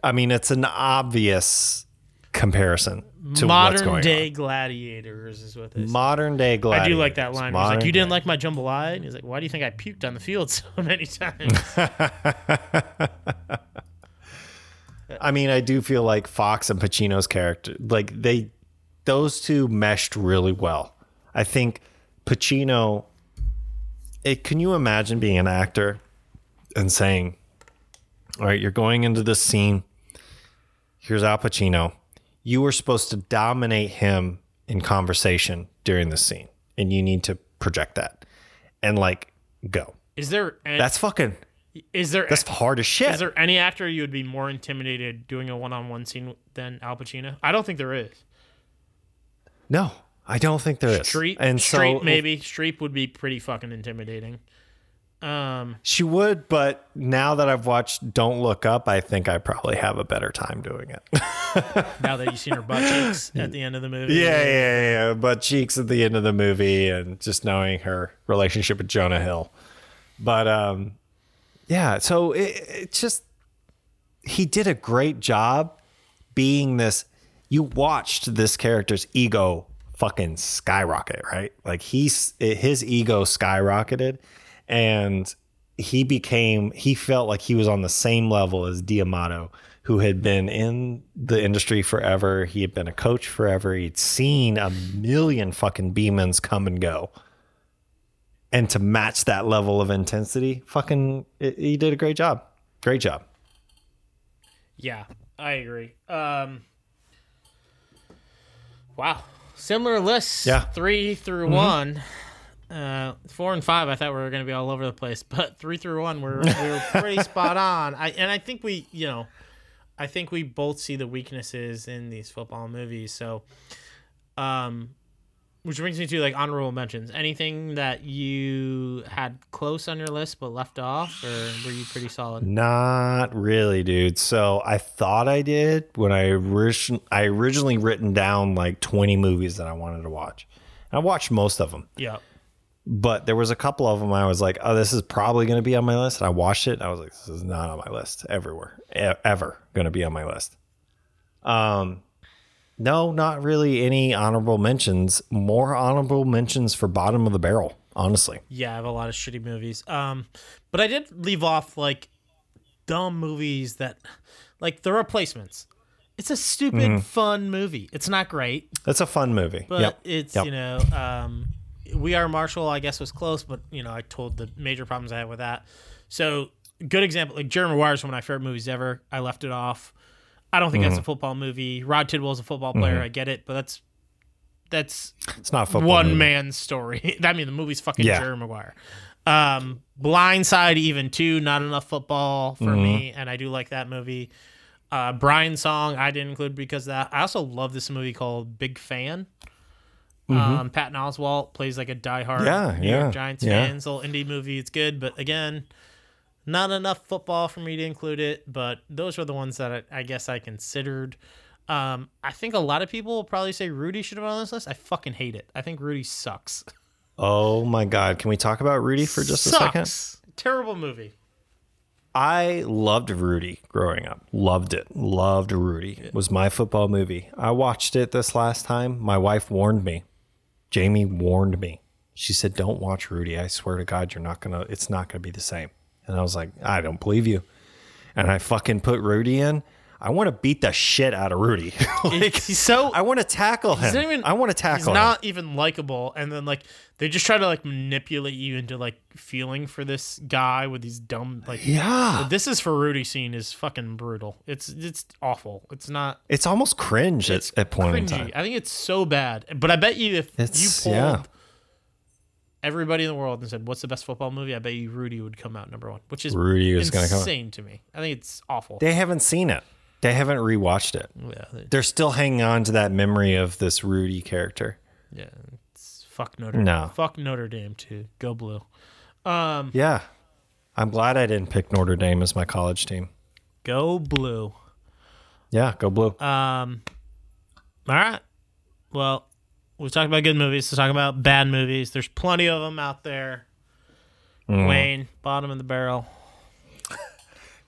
I mean, it's an obvious comparison to Modern day gladiators is what on. say. Modern day gladiators. I do like that line. He's like, "You didn't like my jambalaya," and he's like, "Why do you think I puked on the field so many times?" I mean, I do feel like Foxx and Pacino's character, like they, those two meshed really well. I think Pacino. It, can you imagine being an actor and saying, "All right, you're going into this scene. Here's Al Pacino. You were supposed to dominate him in conversation during the scene, and you need to project that, and like go. is there any, That's fucking. is there That's hard as shit. Is there any actor you would be more intimidated doing a one-on-one scene than Al Pacino? I don't think there is. no, I don't think there is. Streep, and Streep so maybe Streep would be pretty fucking intimidating. Um, She would, but now that I've watched Don't Look Up, I think I probably have a better time doing it. now that you've seen her butt cheeks at the end of the movie, yeah, yeah, yeah. But cheeks at the end of the movie and just knowing her relationship with Jonah Hill. But um yeah, so it, it just he did a great job being this you watched this character's ego fucking skyrocket, right? Like he's his ego skyrocketed and he became he felt like he was on the same level as D'Amato, who had been in the industry forever. He had been a coach forever. He'd seen a million fucking Beemans come and go. And to match that level of intensity, fucking it, he did a great job. Great job. yeah, I agree. Um, wow, similar lists. Yeah. Mm-hmm. three through one. Uh, four and five, I thought we were going to be all over the place, but three through one, we're we were pretty spot on. I and I think we, you know, I think we both see the weaknesses in these football movies. So, Um, which brings me to like honorable mentions. Anything that you had close on your list but left off, or were you pretty solid? Not really, dude. So I thought I did when I orig- I originally written down like 20 movies that I wanted to watch. I watched most of them, Yeah. But there was a couple of them I was like, oh, this is probably going to be on my list. And I watched it. And I was like, this is not on my list everywhere, e- ever going to be on my list. Um, no, not really any honorable mentions. More honorable mentions for bottom of the barrel, honestly. Yeah, I have a lot of shitty movies. Um, but I did leave off like dumb movies that, like The Replacements. It's a stupid, fun movie. It's not great, It's a fun movie. but yep. it's Yep. you know, um, We Are Marshall. I guess was close, but you know, I told the major problems I had with that. So good example, like Jerry Maguire is one of my favorite movies ever. I left it off. I don't think Mm-hmm. that's a football movie. Rod Tidwell is a football player. I get it, but that's that's it's not football. one movie. man story. I mean, the movie's fucking Yeah. Jerry Maguire. Um, Blindside, even too, not enough football for Mm-hmm. me, and I do like that movie. Uh, Brian's song I didn't include because of that. I also love this movie called Big Fan. Um, Patton Oswalt plays like a diehard Mm-hmm. Yeah, New yeah, York Giants yeah. fan. Little indie movie. It's good, but again, not enough football for me to include it. But those were the ones that I, I guess I considered. Um, I think a lot of people will probably say Rudy should have been on this list. I fucking hate it. I think Rudy sucks. Oh my God. Can we talk about Rudy for just a second? Terrible movie. I loved Rudy growing up. Loved it. Loved Rudy. It was my football movie. I watched it this last time. My wife warned me. Jamie warned me. She said, "Don't watch Rudy. I swear to God, you're not gonna. It's not gonna be the same." And I was like, "I don't believe you." And I fucking put Rudy in. I want to beat the shit out of Rudy. like, He's so I want to tackle him. Even- I want to he's tackle him. not even likable, and then like they just try to like manipulate you into like feeling for this guy with these dumb like. Yeah, This is for Rudy scene is fucking brutal. It's it's awful. It's not it's almost cringe it's at, at point in cringy. time. I think it's so bad. But I bet you if It's- you pulled yeah. everybody in the world and said, "What's the best football movie?" I bet you Rudy would come out number one, which is Rudy is gonna come out. insane to me. I think it's awful. They haven't seen it. They haven't rewatched it. yeah, they- They're still hanging on to that memory of this Rudy character. yeah. It's fuck Notre. No. fuck Notre Dame too. Go blue. Um, Yeah. I'm glad I didn't pick Notre Dame as my college team. go blue. Yeah, go blue. Um, all right. Well, we've talked about good movies. Let's talk about bad movies. There's plenty of them out there. Mm. Wayne, bottom of the barrel.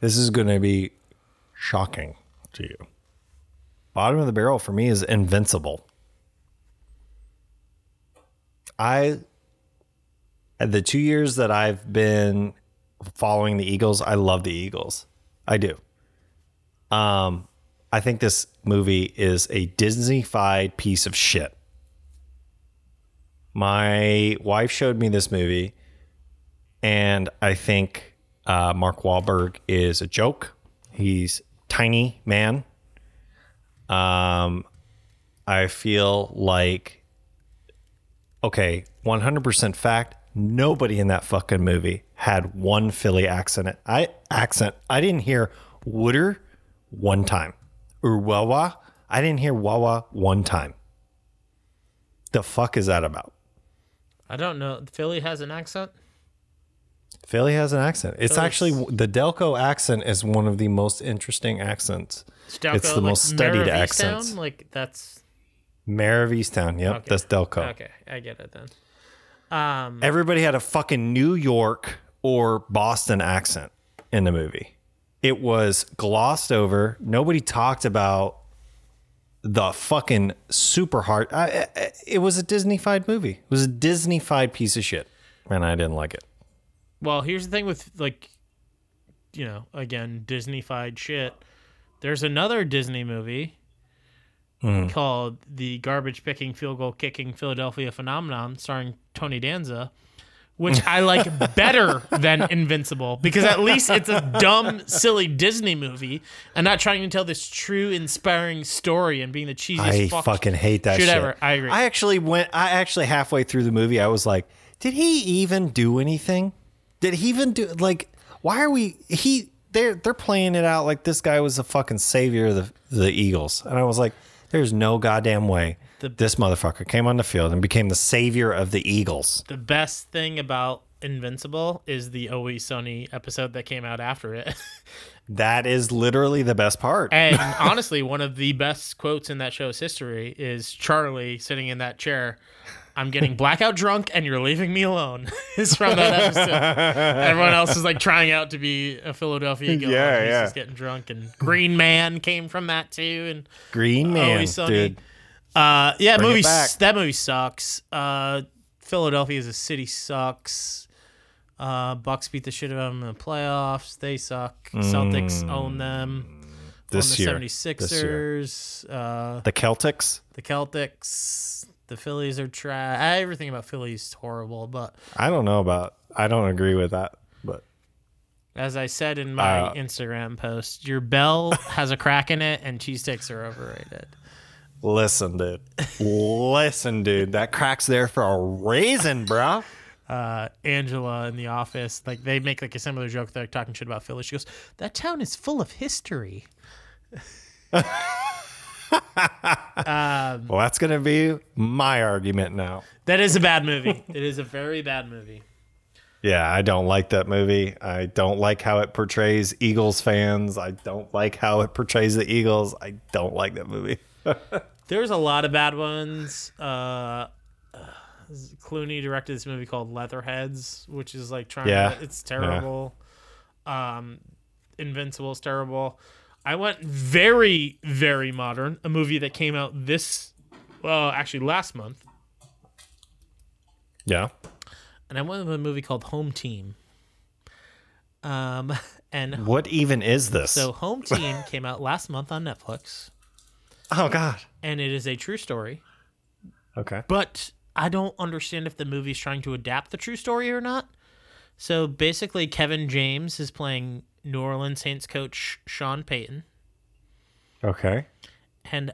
this is going to be shocking to you. Bottom of the barrel for me is Invincible. I the 2 years that I've been following the Eagles, I love the Eagles. I do. Um I think this movie is a Disney-fied piece of shit. My wife showed me this movie, and I think uh, Mark Wahlberg is a joke. He's tiny man. Um, I feel like okay, one hundred percent fact. Nobody in that fucking movie had one Philly accent. I accent. I didn't hear Wooder one time or Wawa. I didn't hear Wawa one time. The fuck is that about? I don't know. Philly has an accent. Philly has an accent. It's Philly's- actually the Delco accent is one of the most interesting accents. Stelco, It's the like most studied Mare of accents. Easttown? Like that's Mare of Easttown. Yep, Okay. that's Delco. okay. I get it then. Um, Everybody had a fucking New York or Boston accent in the movie. It was glossed over. Nobody talked about the fucking super hard. I, I, it was a Disney-fied movie. It was a Disney-fied piece of shit, and I didn't like it. Well, here's the thing with like, you know, again Disney-fied shit. There's another Disney movie Hmm. called "The Garbage Picking, Field Goal Kicking Philadelphia Phenomenon," starring Tony Danza. Which I like better than Invincible because at least it's a dumb, silly Disney movie and not trying to tell this true, inspiring story and being the cheesiest I fuck fucking hate that shit shit. ever. I agree. I actually went. I actually halfway through the movie, I was like, "Did he even do anything? Did he even do like? Why are we? He they're they're playing it out like this guy was a fucking savior of the the Eagles, and I was like, "There's no goddamn way this motherfucker came on the field and became the savior of the Eagles. The best thing about Invincible is the Always Sunny episode that came out after it. That is literally the best part. and honestly, one of the best quotes in that show's history is Charlie sitting in that chair. I'm getting blackout drunk and you're leaving me alone. is from that episode. Everyone else is like trying out to be a Philadelphia Eagle. Yeah, he's yeah. just getting drunk. And Green Man came from that too. And Green Man, Always dude. Uh, yeah, Bring movie. That movie sucks. Uh, Philadelphia as a city sucks. Uh, Bucks beat the shit out of them in the playoffs. They suck. Celtics own them. Mm. This own the year. 76ers. Uh, The Celtics. the Celtics. The Phillies are trash. Everything about Phillies is horrible. But I don't know about. I don't agree with that, but as I said in my Uh, Instagram post, your bell has a crack in it, and cheesesteaks are overrated. listen, dude. listen, dude. That crack's there for a reason, bro. uh, Angela in the office, like they make like a similar joke. They're talking shit about Philly. She goes, "That town is full of history." Well, that's gonna be my argument now. That is a bad movie. it is a very bad movie. Yeah, I don't like that movie. I don't like how it portrays Eagles fans. I don't like how it portrays the Eagles. I don't like that movie. There's a lot of bad ones. Uh, Clooney directed this movie called Leatherheads, which is like trying. Yeah. to, it's terrible. Um, Invincible is terrible. I went very, very modern. A movie that came out this, well, actually last month. Yeah. and I went with a movie called Home Team. Um, and What even is this? so Home Team came out last month on Netflix, oh God. and it is a true story. Okay. But I don't understand if the movie's trying to adapt the true story or not. So basically, Kevin James is playing New Orleans Saints coach Sean Payton, Okay. and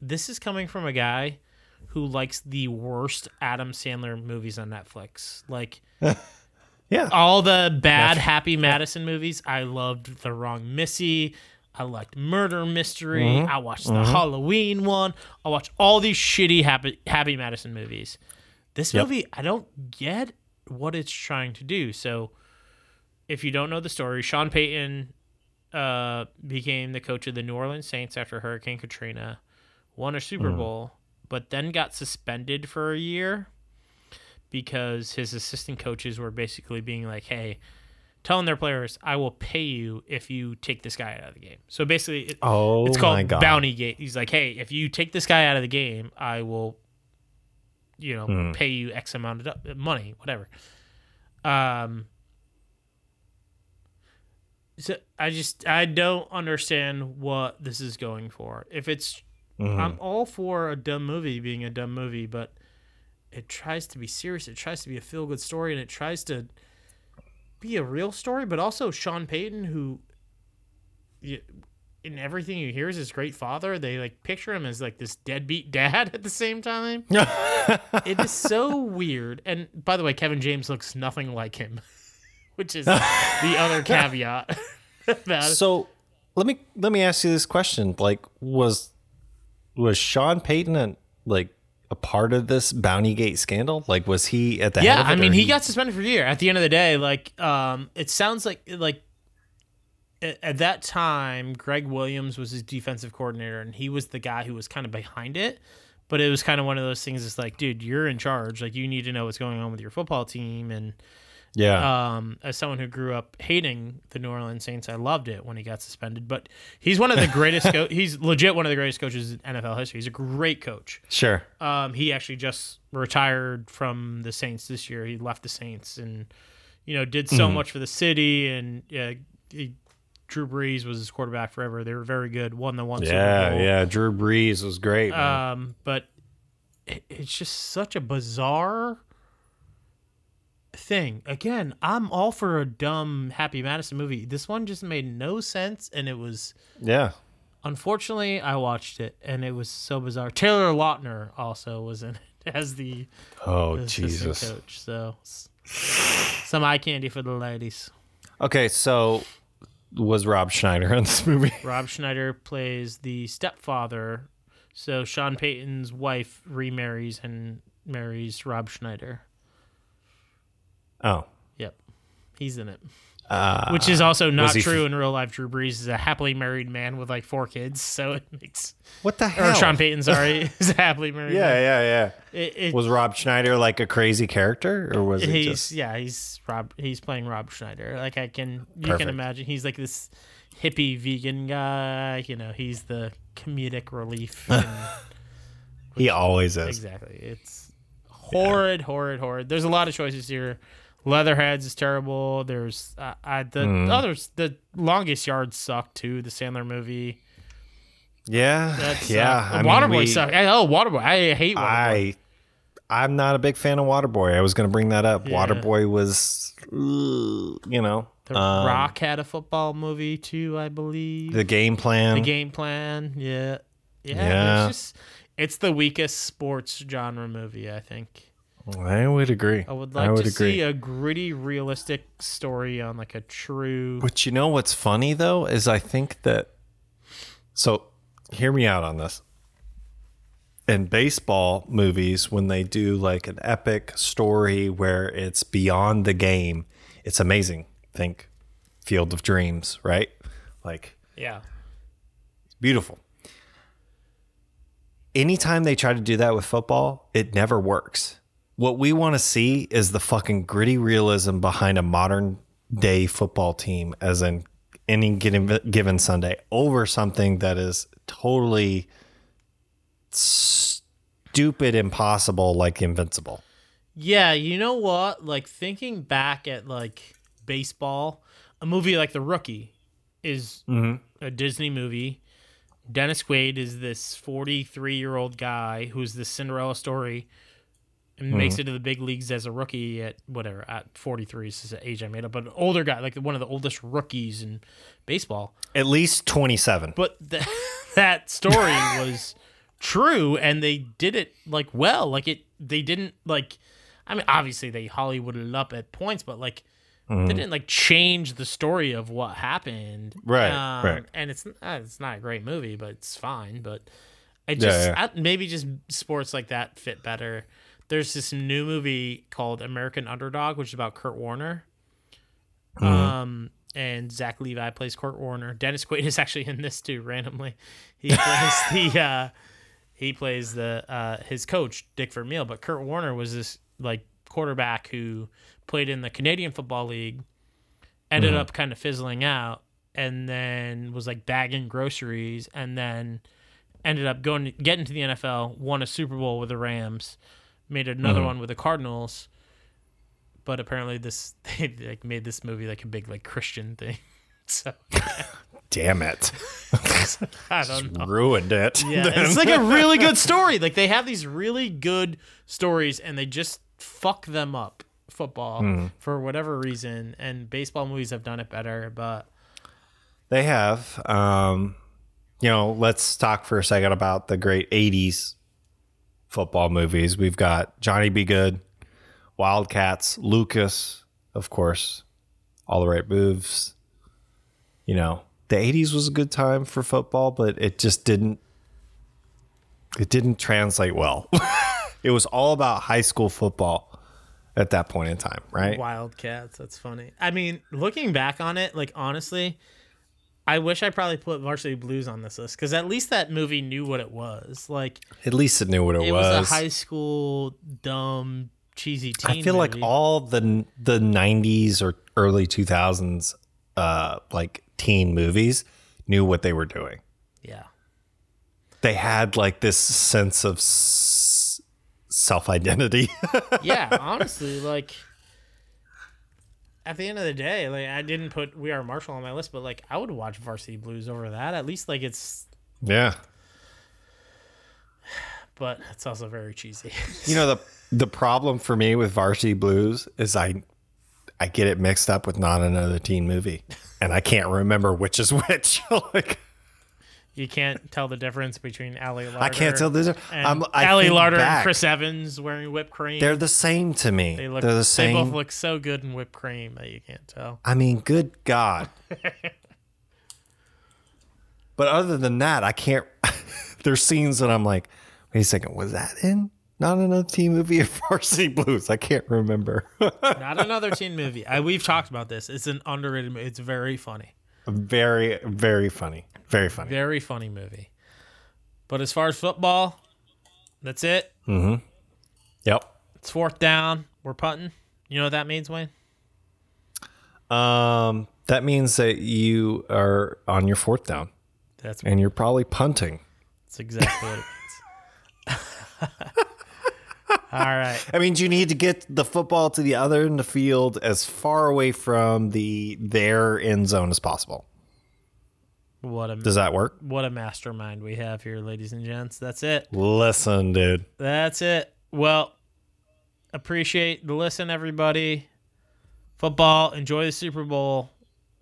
this is coming from a guy who likes the worst Adam Sandler movies on Netflix, like. Yeah. all the bad Happy Madison movies. I loved The Wrong Missy. I liked Murder Mystery. Mm-hmm. I watched the Halloween one. I watched all these shitty Happy Happy Madison movies. This Yep. movie, I don't get what it's trying to do. So, if you don't know the story, Sean Payton uh, became the coach of the New Orleans Saints after Hurricane Katrina, won a Mm. Super Bowl, but then got suspended for a year because his assistant coaches were basically being like, "Hey, telling their players, I will pay you if you take this guy out of the game." So basically, it, Oh it's called Bounty Gate. He's like, "Hey, if you take this guy out of the game, I will, you know, Hmm. pay you X amount of money, whatever." Um. So I just I don't understand what this is going for. If it's Mm-hmm. I'm all for a dumb movie being a dumb movie, but it tries to be serious. It tries to be a feel good story, and it tries to be a real story. But also Sean Payton, who in everything you hear is his great father. They like picture him as like this deadbeat dad at the same time. it is so weird. And by the way, Kevin James looks nothing like him, which is the other caveat. So let me let me ask you this question: Like, was was Sean Payton a, like a part of this Bounty Gate scandal? Like, was he at the yeah head of it? i mean or he got suspended for a year at the end of the day like um it sounds like like at, at that time greg williams was his defensive coordinator and he was the guy who was kind of behind it but it was kind of one of those things it's like dude you're in charge like you need to know what's going on with your football team and yeah. um, as someone who grew up hating the New Orleans Saints, I loved it when he got suspended. But he's one of the greatest. Co- he's legit one of the greatest coaches in NFL history. He's a great coach. sure. Um, he actually just retired from the Saints this year. He left the Saints and you know did so much for the city. And yeah, he, Drew Brees was his quarterback forever. They were very good. Won the one Yeah, yeah. Drew Brees was great. man. Um, but it, it's just such a bizarre thing. Again, I'm all for a dumb Happy Madison movie. This one just made no sense, and it was yeah. unfortunately I watched it, and it was so bizarre. Taylor Lautner also was in it as the Oh assistant Jesus. coach. So some eye candy for the ladies. Okay, so was Rob Schneider in this movie? Rob Schneider plays the stepfather So Sean Payton's wife remarries and marries Rob Schneider. Oh, Yep, he's in it. Which is also not Uh, he true f- in real life. Drew Brees is a happily married man with like four kids, so it makes. what the hell? Or Sean Payton, sorry, is a happily married. Yeah, man. yeah, yeah. It, it, Was Rob Schneider like a crazy character, or was he he's just? yeah, he's Rob. He's playing Rob Schneider. Like I can, you Perfect. can imagine. He's like this hippie vegan guy. You know, he's the comedic relief. and- He always is. Exactly. It's horrid, horrid, horrid. There's a lot of choices here. Leatherheads is terrible. There's uh, I, the Hmm. others. The longest yard sucked too. The Sandler movie. Yeah, That's yeah. Uh, I mean, Waterboy we- sucked. I- Oh, Waterboy. I hate Waterboy. I, I'm not a big fan of Waterboy. I was going to bring that up. Yeah. Waterboy was, you know, the um, Rock had a football movie too, I believe. the game plan. the game plan. Yeah. Yeah. Yeah. It's just it's the weakest sports genre movie, I think. I would agree. I would I like would to agree. see a gritty, realistic story on like a true But you know what's funny though is I think that. So, hear me out on this. In baseball movies, when they do like an epic story where it's beyond the game, it's amazing. Think Field of Dreams, right? Like Yeah. beautiful. Anytime they try to do that with football, it never works. What we want to see is the fucking gritty realism behind a modern day football team, as in any given, given Sunday, over something that is totally stupid, impossible, like Invincible. Yeah, you know what? Like thinking back at like baseball, a movie like The Rookie is mm-hmm. a Disney movie. Dennis Quaid is this 43 year old guy who's this Cinderella story and makes it to the big leagues as a rookie at whatever, at 43 is the age I made up, but an older guy, like one of the oldest rookies in baseball. At least 27. But th- that story was true and they did it like well. Like it, they didn't like, I mean, obviously they Hollywooded it up at points, but like, Mm-hmm. they didn't like change the story of what happened. Right, Um, right. And it's uh, it's not a great movie, but it's fine. But I Yeah, just yeah. I, maybe just sports like that fit better. There's this new movie called American Underdog, which is about Kurt Warner. Mm-hmm. Um, and Zach Levi plays Kurt Warner. Dennis Quaid is actually in this too. Randomly, he plays the uh, he plays the uh, his coach Dick Vermeil. But Kurt Warner was this like quarterback who played in the Canadian Football League, ended up kind of fizzling out, and then was like bagging groceries, and then ended up going to, getting to the NFL, won a Super Bowl with the Rams, made another one with the Cardinals. But apparently, this they like made this movie like a big like Christian thing. So Damn it. I don't know. Ruined it. Yeah, it's like a really good story. Like they have these really good stories, and they just fuck them up. Football for whatever reason, and baseball movies have done it better. But They have. Um, you know, let's talk for a second about the great 80s football movies. We've got Johnny Be Good, Wildcats, Lucas, of course, All the Right Moves. You know, the 80s was a good time for football, but it just didn't it didn't translate well. it was all about high school football at that point in time, right? Wildcats, that's funny. I mean, looking back on it, like honestly, I wish I probably put Varsity Blues on this list because at least that movie knew what it was. Like At least it knew what it, it was, a high school dumb cheesy teen. I feel like all the the '90s or early 2000s, uh, like teen movies, knew what they were doing. yeah. They had like this sense of s- self identity. yeah, honestly, like at the end of the day, like I didn't put We Are Marshall on my list, but like I would watch Varsity Blues over that. At least like it's, yeah, but it's also very cheesy. you know the the problem for me with Varsity Blues is I I get it mixed up with not another teen movie, and I can't remember which is which. like you can't tell the difference between Ali Larter. I can't tell the difference. And Ali Larter back. and Chris Evans wearing whipped cream. They're the same to me. they look. They're the They both look so good in whipped cream that you can't tell. I mean, good God. but other than that, I can't. there's scenes that I'm like, wait a second, was that in not another teen movie of Varsity Blues? I can't remember. Not another teen movie. I, we've talked about this. It's an underrated movie. It's very funny. Very, very funny. Very funny. Very funny movie. But as far as football, that's it. Mm-hmm. Yep. It's fourth down. We're punting. You know what that means, Wayne? Um, that means that you are on your fourth down That's and you're probably punting. that's exactly what it means. All right. I mean, you need to get the football to the other end of the field as far away from the their end zone as possible. What a Does that work? what a mastermind we have here, ladies and gents. That's it. Listen, dude. That's it. Well, appreciate the listen, everybody. Football. Enjoy the Super Bowl.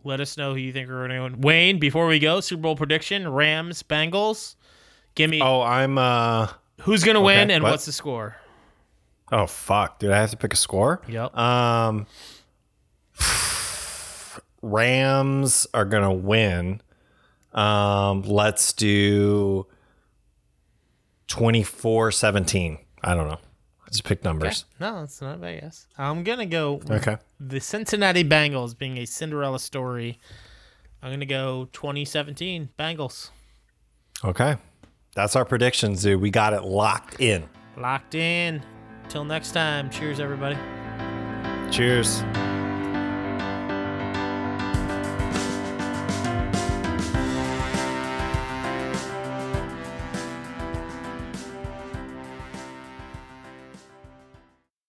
Let us know who you think are going to win. Wayne, before we go, Super Bowl prediction: Rams, Bengals. Give me Oh, I'm uh who's going to win and what? what's the score. Oh fuck, dude. I have to pick a score. Yep. Um, Rams are gonna win. Um, let's do 24-17. I don't know. I just pick numbers. no, that's not bad guess. I'm gonna go Okay. the Cincinnati Bengals being a Cinderella story. I'm gonna go 2017 Bengals. Okay. That's our predictions, dude. We got it locked in. Locked in. Till next time. Cheers, everybody. Cheers.